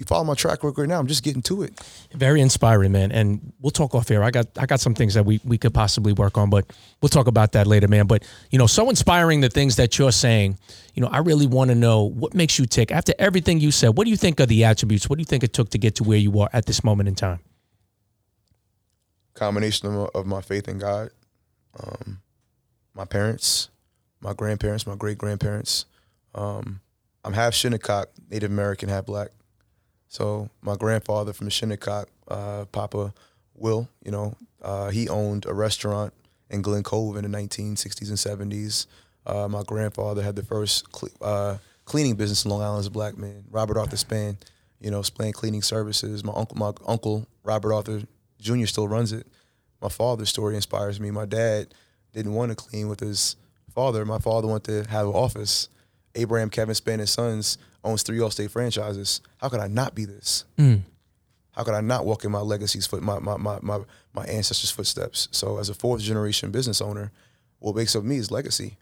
Speaker 2: You follow my track record now. I'm just getting to it.
Speaker 1: Very inspiring, man. And we'll talk off air. I got I got some things that we, we could possibly work on, but we'll talk about that later, man. But you know, so inspiring the things that you're saying. You know, I really want to know what makes you tick. After everything you said, what do you think are the attributes? What do you think it took to get to where you are at this moment in time?
Speaker 2: Combination of, of my faith in God, um, my parents, my grandparents, my great grandparents. Um, I'm half Shinnecock, Native American, half black. So my grandfather from Shinnecock, uh, Papa Will, you know, uh, he owned a restaurant in Glen Cove in the 1960s and 70s. Uh, my grandfather had the first cle- uh, cleaning business in Long Island as a black man. Robert Arthur Spann, you know, Spann Cleaning Services. My uncle, my uncle Robert Arthur Jr. still runs it. My father's story inspires me. My dad didn't want to clean with his father. My father wanted to have an office. Abraham Kevin Spann and Sons owns three Allstate franchises. How could I not be this? Mm. How could I not walk in my legacy's foot, my, my, my, my, my ancestors' footsteps? So as a fourth generation business owner, what makes up me is legacy.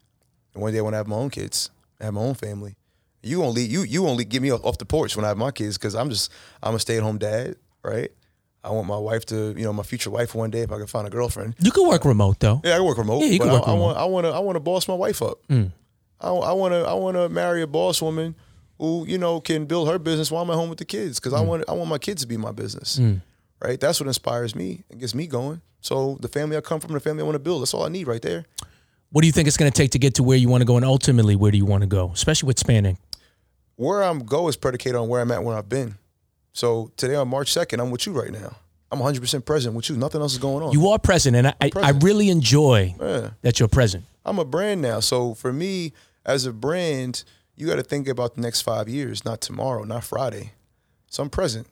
Speaker 2: And one day when I want to have my own kids, I have my own family. You only you you only get me off, the porch when I have my kids because I'm just I'm a stay at home dad, right? I want my wife to you know my future wife one day if I can find a girlfriend.
Speaker 1: You can work remote though.
Speaker 2: Yeah, I can work remote.
Speaker 1: Yeah, you
Speaker 2: but
Speaker 1: can
Speaker 2: I,
Speaker 1: work
Speaker 2: I
Speaker 1: remote.
Speaker 2: want I want to I want to boss my wife up. Mm. I, I want to I want to marry a boss woman who you know can build her business while I'm at home with the kids because I mm. want I want my kids to be my business. Mm. Right, that's what inspires me and gets me going. So the family I come from, the family I want to build, that's all I need right there.
Speaker 1: What do you think it's going to take to get to where you want to go, and ultimately, where do you want to go, especially with Spann Inc?
Speaker 2: Where I'm go is predicated on where I'm at when I've been. So today on March 2nd, I'm with you right now. I'm 100% present with you. Nothing else is going on.
Speaker 1: You are present, and I, I, I really enjoy
Speaker 2: Yeah.
Speaker 1: that you're present.
Speaker 2: I'm a brand now. So for me, as a brand, you got to think about the next five years, not tomorrow, not Friday. So I'm present.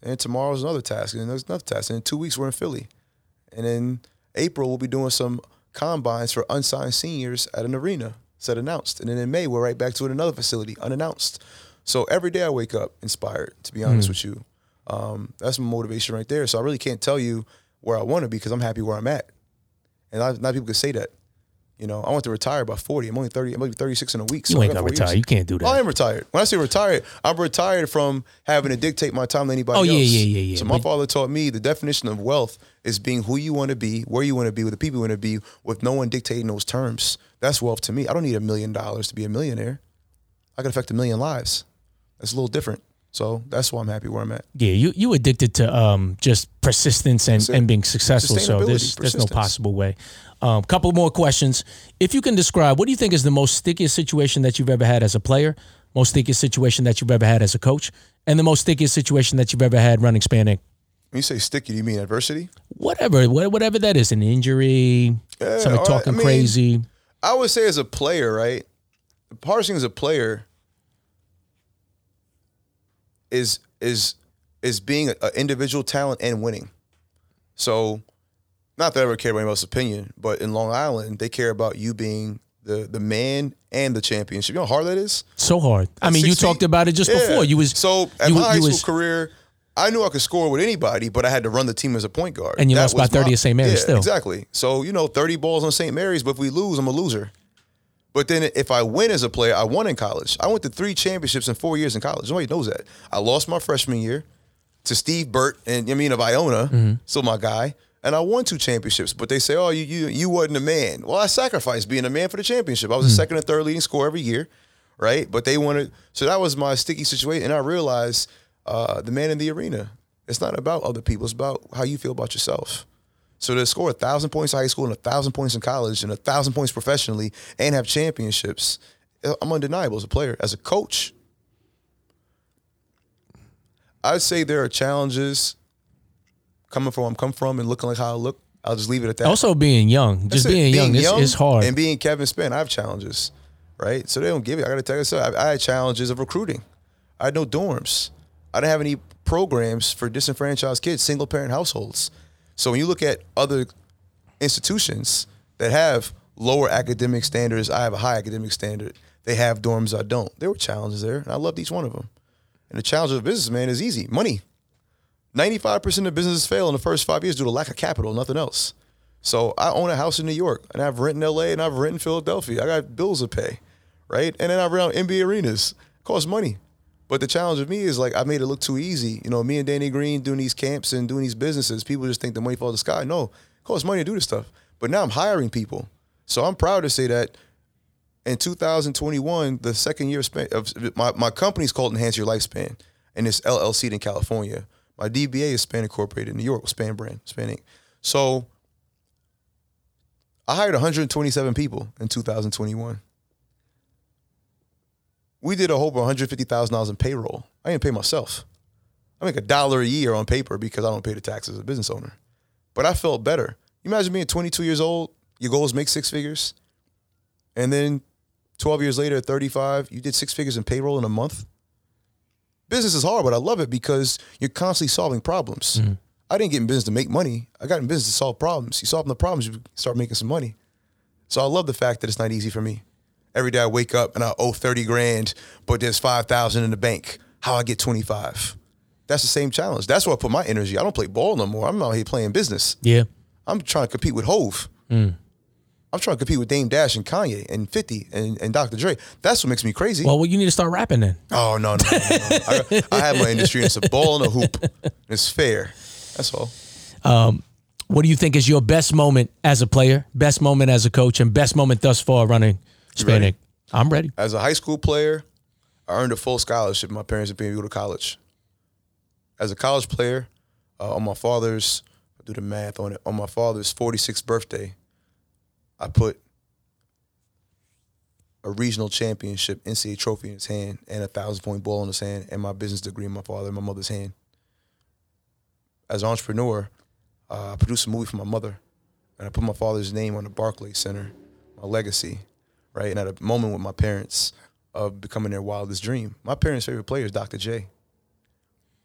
Speaker 2: And tomorrow's another task, and there's another task. And in two weeks, we're in Philly. And in April, we'll be doing some combines for unsigned seniors at an arena, said announced. And then in May, we're right back to another facility, unannounced. So every day I wake up inspired, to be honest with you. Um, that's my motivation right there. So I really can't tell you where I want to be because I'm happy where I'm at. And not, not people can say that. You know, I want to retire by 40. I'm only 30. I'm only 36 in a week. So
Speaker 1: You ain't
Speaker 2: got
Speaker 1: gonna retire.
Speaker 2: years.
Speaker 1: You can't do that.
Speaker 2: Oh, I am retired. When I say retired, I'm retired from having to dictate my time to anybody
Speaker 1: Oh,
Speaker 2: else.
Speaker 1: yeah, yeah, yeah, yeah.
Speaker 2: So my
Speaker 1: But-
Speaker 2: father taught me the definition of wealth is being who you want to be, where you want to be, with the people you want to be, with no one dictating those terms. That's wealth to me. I don't need a million dollars to be a millionaire. I can affect a million lives. That's a little different. So that's why I'm happy where I'm at.
Speaker 1: Yeah, you you addicted to um just persistence and, and being successful. So there's there's no possible way. Um, couple more questions. If you can describe, what do you think is the most stickiest situation that you've ever had as a player, most stickiest situation that you've ever had as a coach, and the most stickiest situation that you've ever had running Spann Inc?
Speaker 2: When you say sticky, do you mean adversity?
Speaker 1: Whatever, whatever that is, an injury,
Speaker 2: Yeah,
Speaker 1: somebody talking
Speaker 2: I mean,
Speaker 1: crazy.
Speaker 2: I would say as a player, right? Parsing as a player is is is being an individual talent and winning. So, not that I ever care about else's opinion, but in Long Island, they care about you being the the man and the championship. You know how hard that is.
Speaker 1: So hard. I mean, you
Speaker 2: feet-
Speaker 1: talked about it just
Speaker 2: Yeah.
Speaker 1: before. You was
Speaker 2: so at
Speaker 1: you,
Speaker 2: my high school
Speaker 1: was,
Speaker 2: career, I knew I could score with anybody, but I had to run the team as a point guard.
Speaker 1: And you
Speaker 2: That
Speaker 1: lost by
Speaker 2: was
Speaker 1: 30 at St. Mary's
Speaker 2: yeah,
Speaker 1: still.
Speaker 2: Exactly. So you know, thirty balls on St. Mary's, but if we lose, I'm a loser. But then if I win as a player, I won in college. I went to three championships in four years in college. Nobody knows that. I lost my freshman year to Steve Burt and I mean of Iona,
Speaker 1: Mm-hmm.
Speaker 2: still my guy. And I won two championships, but they say, "Oh, you you you wasn't a man." Well, I sacrificed being a man for the championship. I was
Speaker 1: Mm.
Speaker 2: the second and third leading scorer every year, right? But they wanted, so that was my sticky situation. And I realized uh, the man in the arena. It's not about other people. It's about how you feel about yourself. So to score a thousand points in high school and a thousand points in college and a thousand points professionally and have championships, uh, I'm undeniable as a player. As a coach, I'd say there are challenges coming from where I'm come from and looking like how I look. I'll just leave it at that.
Speaker 1: also being young. Just
Speaker 2: That's it.
Speaker 1: being, young, is, is hard.
Speaker 2: And being Kevin Spann, I have challenges, right? So they don't give it. I got to tell you, so I, I had challenges of recruiting. I had no dorms. I didn't have any programs for disenfranchised kids, single parent households. So when you look at other institutions that have lower academic standards, I have a high academic standard. They have dorms, I don't. There were challenges there, and I loved each one of them. And the challenge of a businessman is easy: money. Ninety-five percent of businesses fail in the first five years due to lack of capital, nothing else. So I own a house in New York, and I've rent in LA, and I've rent in Philadelphia. I got bills to pay, right? And then I rent NBA arenas. It costs money. But the challenge with me is like I made it look too easy. You know, me and Danny Green doing these camps and doing these businesses. People just think the money falls out the sky. No, it costs money to do this stuff. But now I'm hiring people. So I'm proud to say that in 2021, the second year of my, my company's called Enhance Your Lifespan, and it's LLC in California. My DBA is Spann Incorporated in New York, Spann Brand, Spann Inc. So I hired 127 people in 2021 we did a whole $150,000 in payroll. I didn't pay myself. I make a dollar a year on paper because I don't pay the taxes as a business owner. But I felt better. You imagine being 22 years old, your goal is make six figures. And then 12 years later, at 35, you did six figures in payroll in a month. Business is hard, but I love it because you're constantly solving problems. Mm-hmm. I didn't get in business to make money. I got in business to solve problems. You solve the problems, you start making some money. So I love the fact that it's not easy for me. Every day I wake up and I owe 30 grand, but there's 5,000 in the bank. How I get 25? That's the same challenge. That's where I put my energy. I don't play ball no more. I'm out here playing business.
Speaker 1: Yeah.
Speaker 2: I'm trying to compete with Hove. Mm. I'm trying to compete with Dame Dash and Kanye and 50 and, and Dr. Dre. That's what makes me crazy.
Speaker 1: Well, well you need to start rapping then.
Speaker 2: Oh, no, no, no. no. I, I, have my industry and it's a ball and a hoop. <laughs> It's fair. That's all.
Speaker 1: Um, what do you think is your best moment as a player, best moment as a coach, and best moment thus far running – Spann Inc. I'm ready.
Speaker 2: As a high school player, I earned a full scholarship. My parents had paid me to go to college. As a college player, uh, on my father's, I do the math on it. On my father's 46th birthday, I put a regional championship NCAA trophy in his hand and a thousand point ball in his hand and my business degree in my father and my mother's hand. As an entrepreneur, uh, I produced a movie for my mother and I put my father's name on the Barclays Center, my legacy right? And at a moment with my parents of becoming their wildest dream. My parents' favorite player is Dr. J.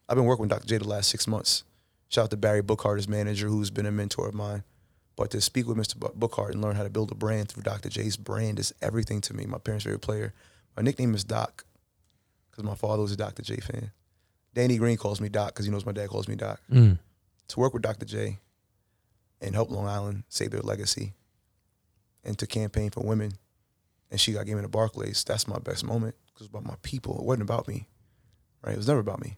Speaker 2: I've been working with Dr. J the last six months. Shout out to Barry Bookhart, his manager, who's been a mentor of mine. But to speak with Mr. Bookhart and learn how to build a brand through Dr. J's brand is everything to me. My parents' favorite player. My nickname is Doc because my father was a Dr. J fan. Danny Green calls me Doc because he knows my dad calls me Doc. Mm. To work with Dr. J and help Long Island save their legacy and to campaign for women and she got game in the Barclays, that's my best moment because about my people. It wasn't about me, right? It was never about me,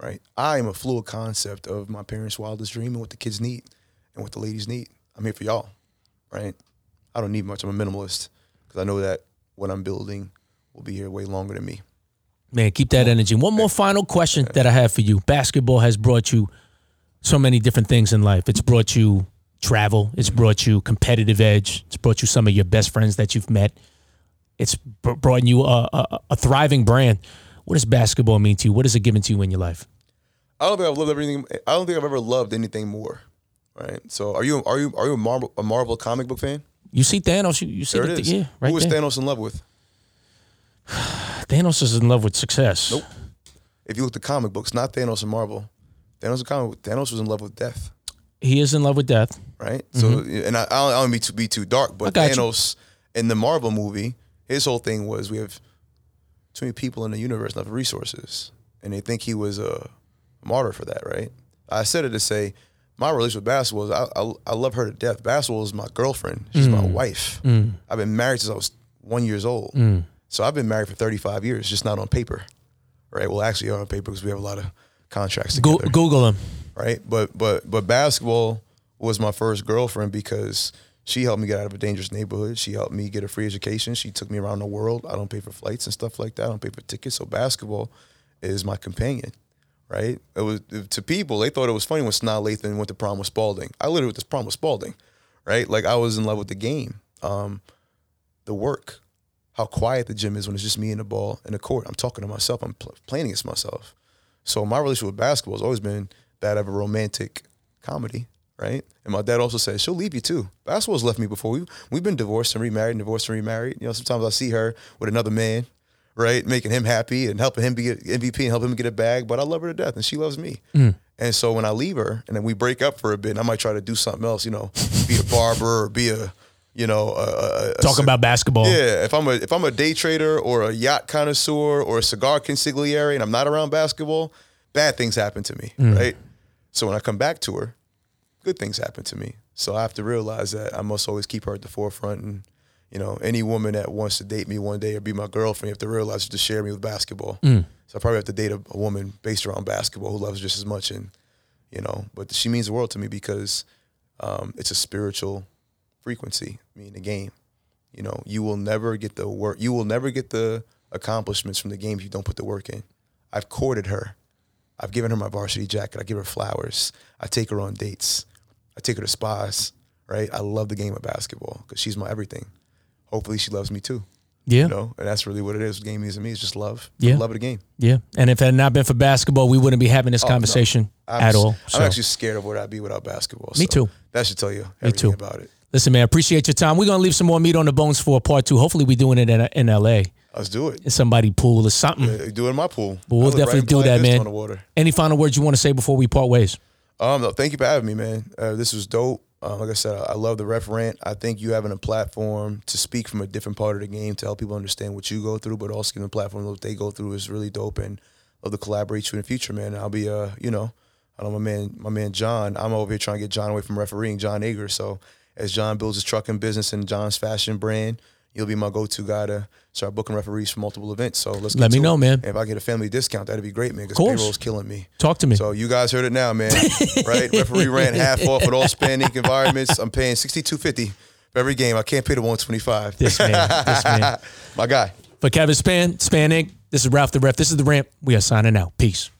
Speaker 2: right? I am a fluid concept of my parents' wildest dream and what the kids need and what the ladies need. I'm here for y'all, right? I don't need much. I'm a minimalist because I know that what I'm building will be here way longer than me.
Speaker 1: Man, keep that energy. One more final question that I have for you. Basketball has brought you so many different things in life. It's brought you travel. It's brought you competitive edge. It's brought you some of your best friends that you've met. It's brought you a, a, a, thriving brand. What does basketball mean to you? What has it given to you in your life?
Speaker 2: I don't think I've loved everything. I don't think I've ever loved anything more. Right. So, are you are you are you a Marvel a Marvel comic book fan?
Speaker 1: You see Thanos. You, you see
Speaker 2: there is.
Speaker 1: Yeah, right
Speaker 2: Who is
Speaker 1: there.
Speaker 2: Thanos in love with? <sighs>
Speaker 1: Thanos is in love with success.
Speaker 2: Nope. If you look at the comic books, not Thanos and Marvel. Thanos, comic, Thanos was in love with death.
Speaker 1: He is in love with death.
Speaker 2: Right. Mm-hmm. So, and I, I don't, I don't mean to be too dark, but Thanos you. in the Marvel movie his whole thing was we have too many people in the universe, not resources, and they think he was a martyr for that, right? I said it to say my relationship with basketball is I, I, I love her to death. Basketball is my girlfriend. She's mm. my wife. Mm. I've been married since I was one years old. Mm. So I've been married for 35 years, just not on paper, right? Well, actually on paper because we have a lot of contracts together.
Speaker 1: Google them,
Speaker 2: right? But but but basketball was my first girlfriend because – she helped me get out of a dangerous neighborhood. She helped me get a free education. She took me around the world. I don't pay for flights and stuff like that. I don't pay for tickets. So basketball is my companion, right? It was to people they thought it was funny when Sanaa Lathan went to prom with Spalding. I literally went to prom with Spalding, right? Like I was in love with the game, um, the work, how quiet the gym is when it's just me and the ball in the court. I'm talking to myself. I'm pl- playing against myself. So my relationship with basketball has always been that of a romantic comedy right? And my dad also said she'll leave you too. Basketball's left me before. We we've been divorced and remarried, and divorced and remarried. You know, sometimes I see her with another man, right, making him happy and helping him be MVP and helping him get a bag. But I love her to death, and she loves me. Mm. And so when I leave her, and then we break up for a bit, and I might try to do something else. You know, be a barber or be a you know, a,
Speaker 1: a, talk a, about basketball.
Speaker 2: Yeah, if I'm a if I'm a day trader or a yacht connoisseur or a cigar consigliere, and I'm not around basketball, bad things happen to me, mm. right? So when I come back to her, good things happen to me. So I have to realize that I must always keep her at the forefront. And you know, any woman that wants to date me one day or be my girlfriend, you have to realize to share me with basketball.
Speaker 1: Mm.
Speaker 2: So I probably have to date a, a woman based around basketball who loves just as much. And you know, but she means the world to me because um, it's a spiritual frequency. I mean, the game. You know, you will never get the work. You will never get the accomplishments from the game if you don't put the work in. I've courted her. I've given her my varsity jacket. I give her flowers. I take her on dates. I take her to spas. Right. I love the game of basketball because she's my everything. Hopefully, she loves me too.
Speaker 1: Yeah.
Speaker 2: You know, and that's really what it is. The game means to me is just love.
Speaker 1: Yeah.
Speaker 2: love of the game.
Speaker 1: Yeah. And if it had not been for basketball, we wouldn't be having this
Speaker 2: Oh,
Speaker 1: conversation
Speaker 2: I'm
Speaker 1: at all. So
Speaker 2: I'm actually scared of where I'd be without basketball.
Speaker 1: Me
Speaker 2: so
Speaker 1: too.
Speaker 2: That should tell you everything
Speaker 1: too.
Speaker 2: about it.
Speaker 1: listen, man, appreciate your time. We're gonna leave some more meat on the bones for part two. Hopefully, we're doing it in, in LA.
Speaker 2: Let's do it.
Speaker 1: In somebody pool or something.
Speaker 2: Uh, Do it in my pool.
Speaker 1: But we'll definitely
Speaker 2: in
Speaker 1: do that, man.
Speaker 2: On the water.
Speaker 1: Any final words you want to say before we part ways?
Speaker 2: Um, no, thank you for having me, man. Uh, this was dope. Uh, like I said, I, I love the ref rant. I think you having a platform to speak from a different part of the game to help people understand what you go through, but also giving the platform what they go through is really dope. And love to collaborate you in the future, man. I'll be, uh, you know, I know my man, my man John. I'm over here trying to get John away from refereeing, John Ager. So as John builds his trucking business and John's fashion brand, you'll be my go-to guy to start booking referees for multiple events. So let's get
Speaker 1: Let me know,
Speaker 2: it.
Speaker 1: man.
Speaker 2: If I get a family discount, that'd be great, man. Because
Speaker 1: course.
Speaker 2: payroll's killing me.
Speaker 1: Talk to me.
Speaker 2: So you guys heard it now, man. <laughs> right? Referee ran half off at all Spann Inc environments. I'm paying sixty two fifty for every game. I can't pay the one twenty five.
Speaker 1: this man, this man. <laughs>
Speaker 2: My guy.
Speaker 1: For Kevin Spann, Spann Inc., this is Ralph the Ref. This is the ramp. We are signing out. Peace.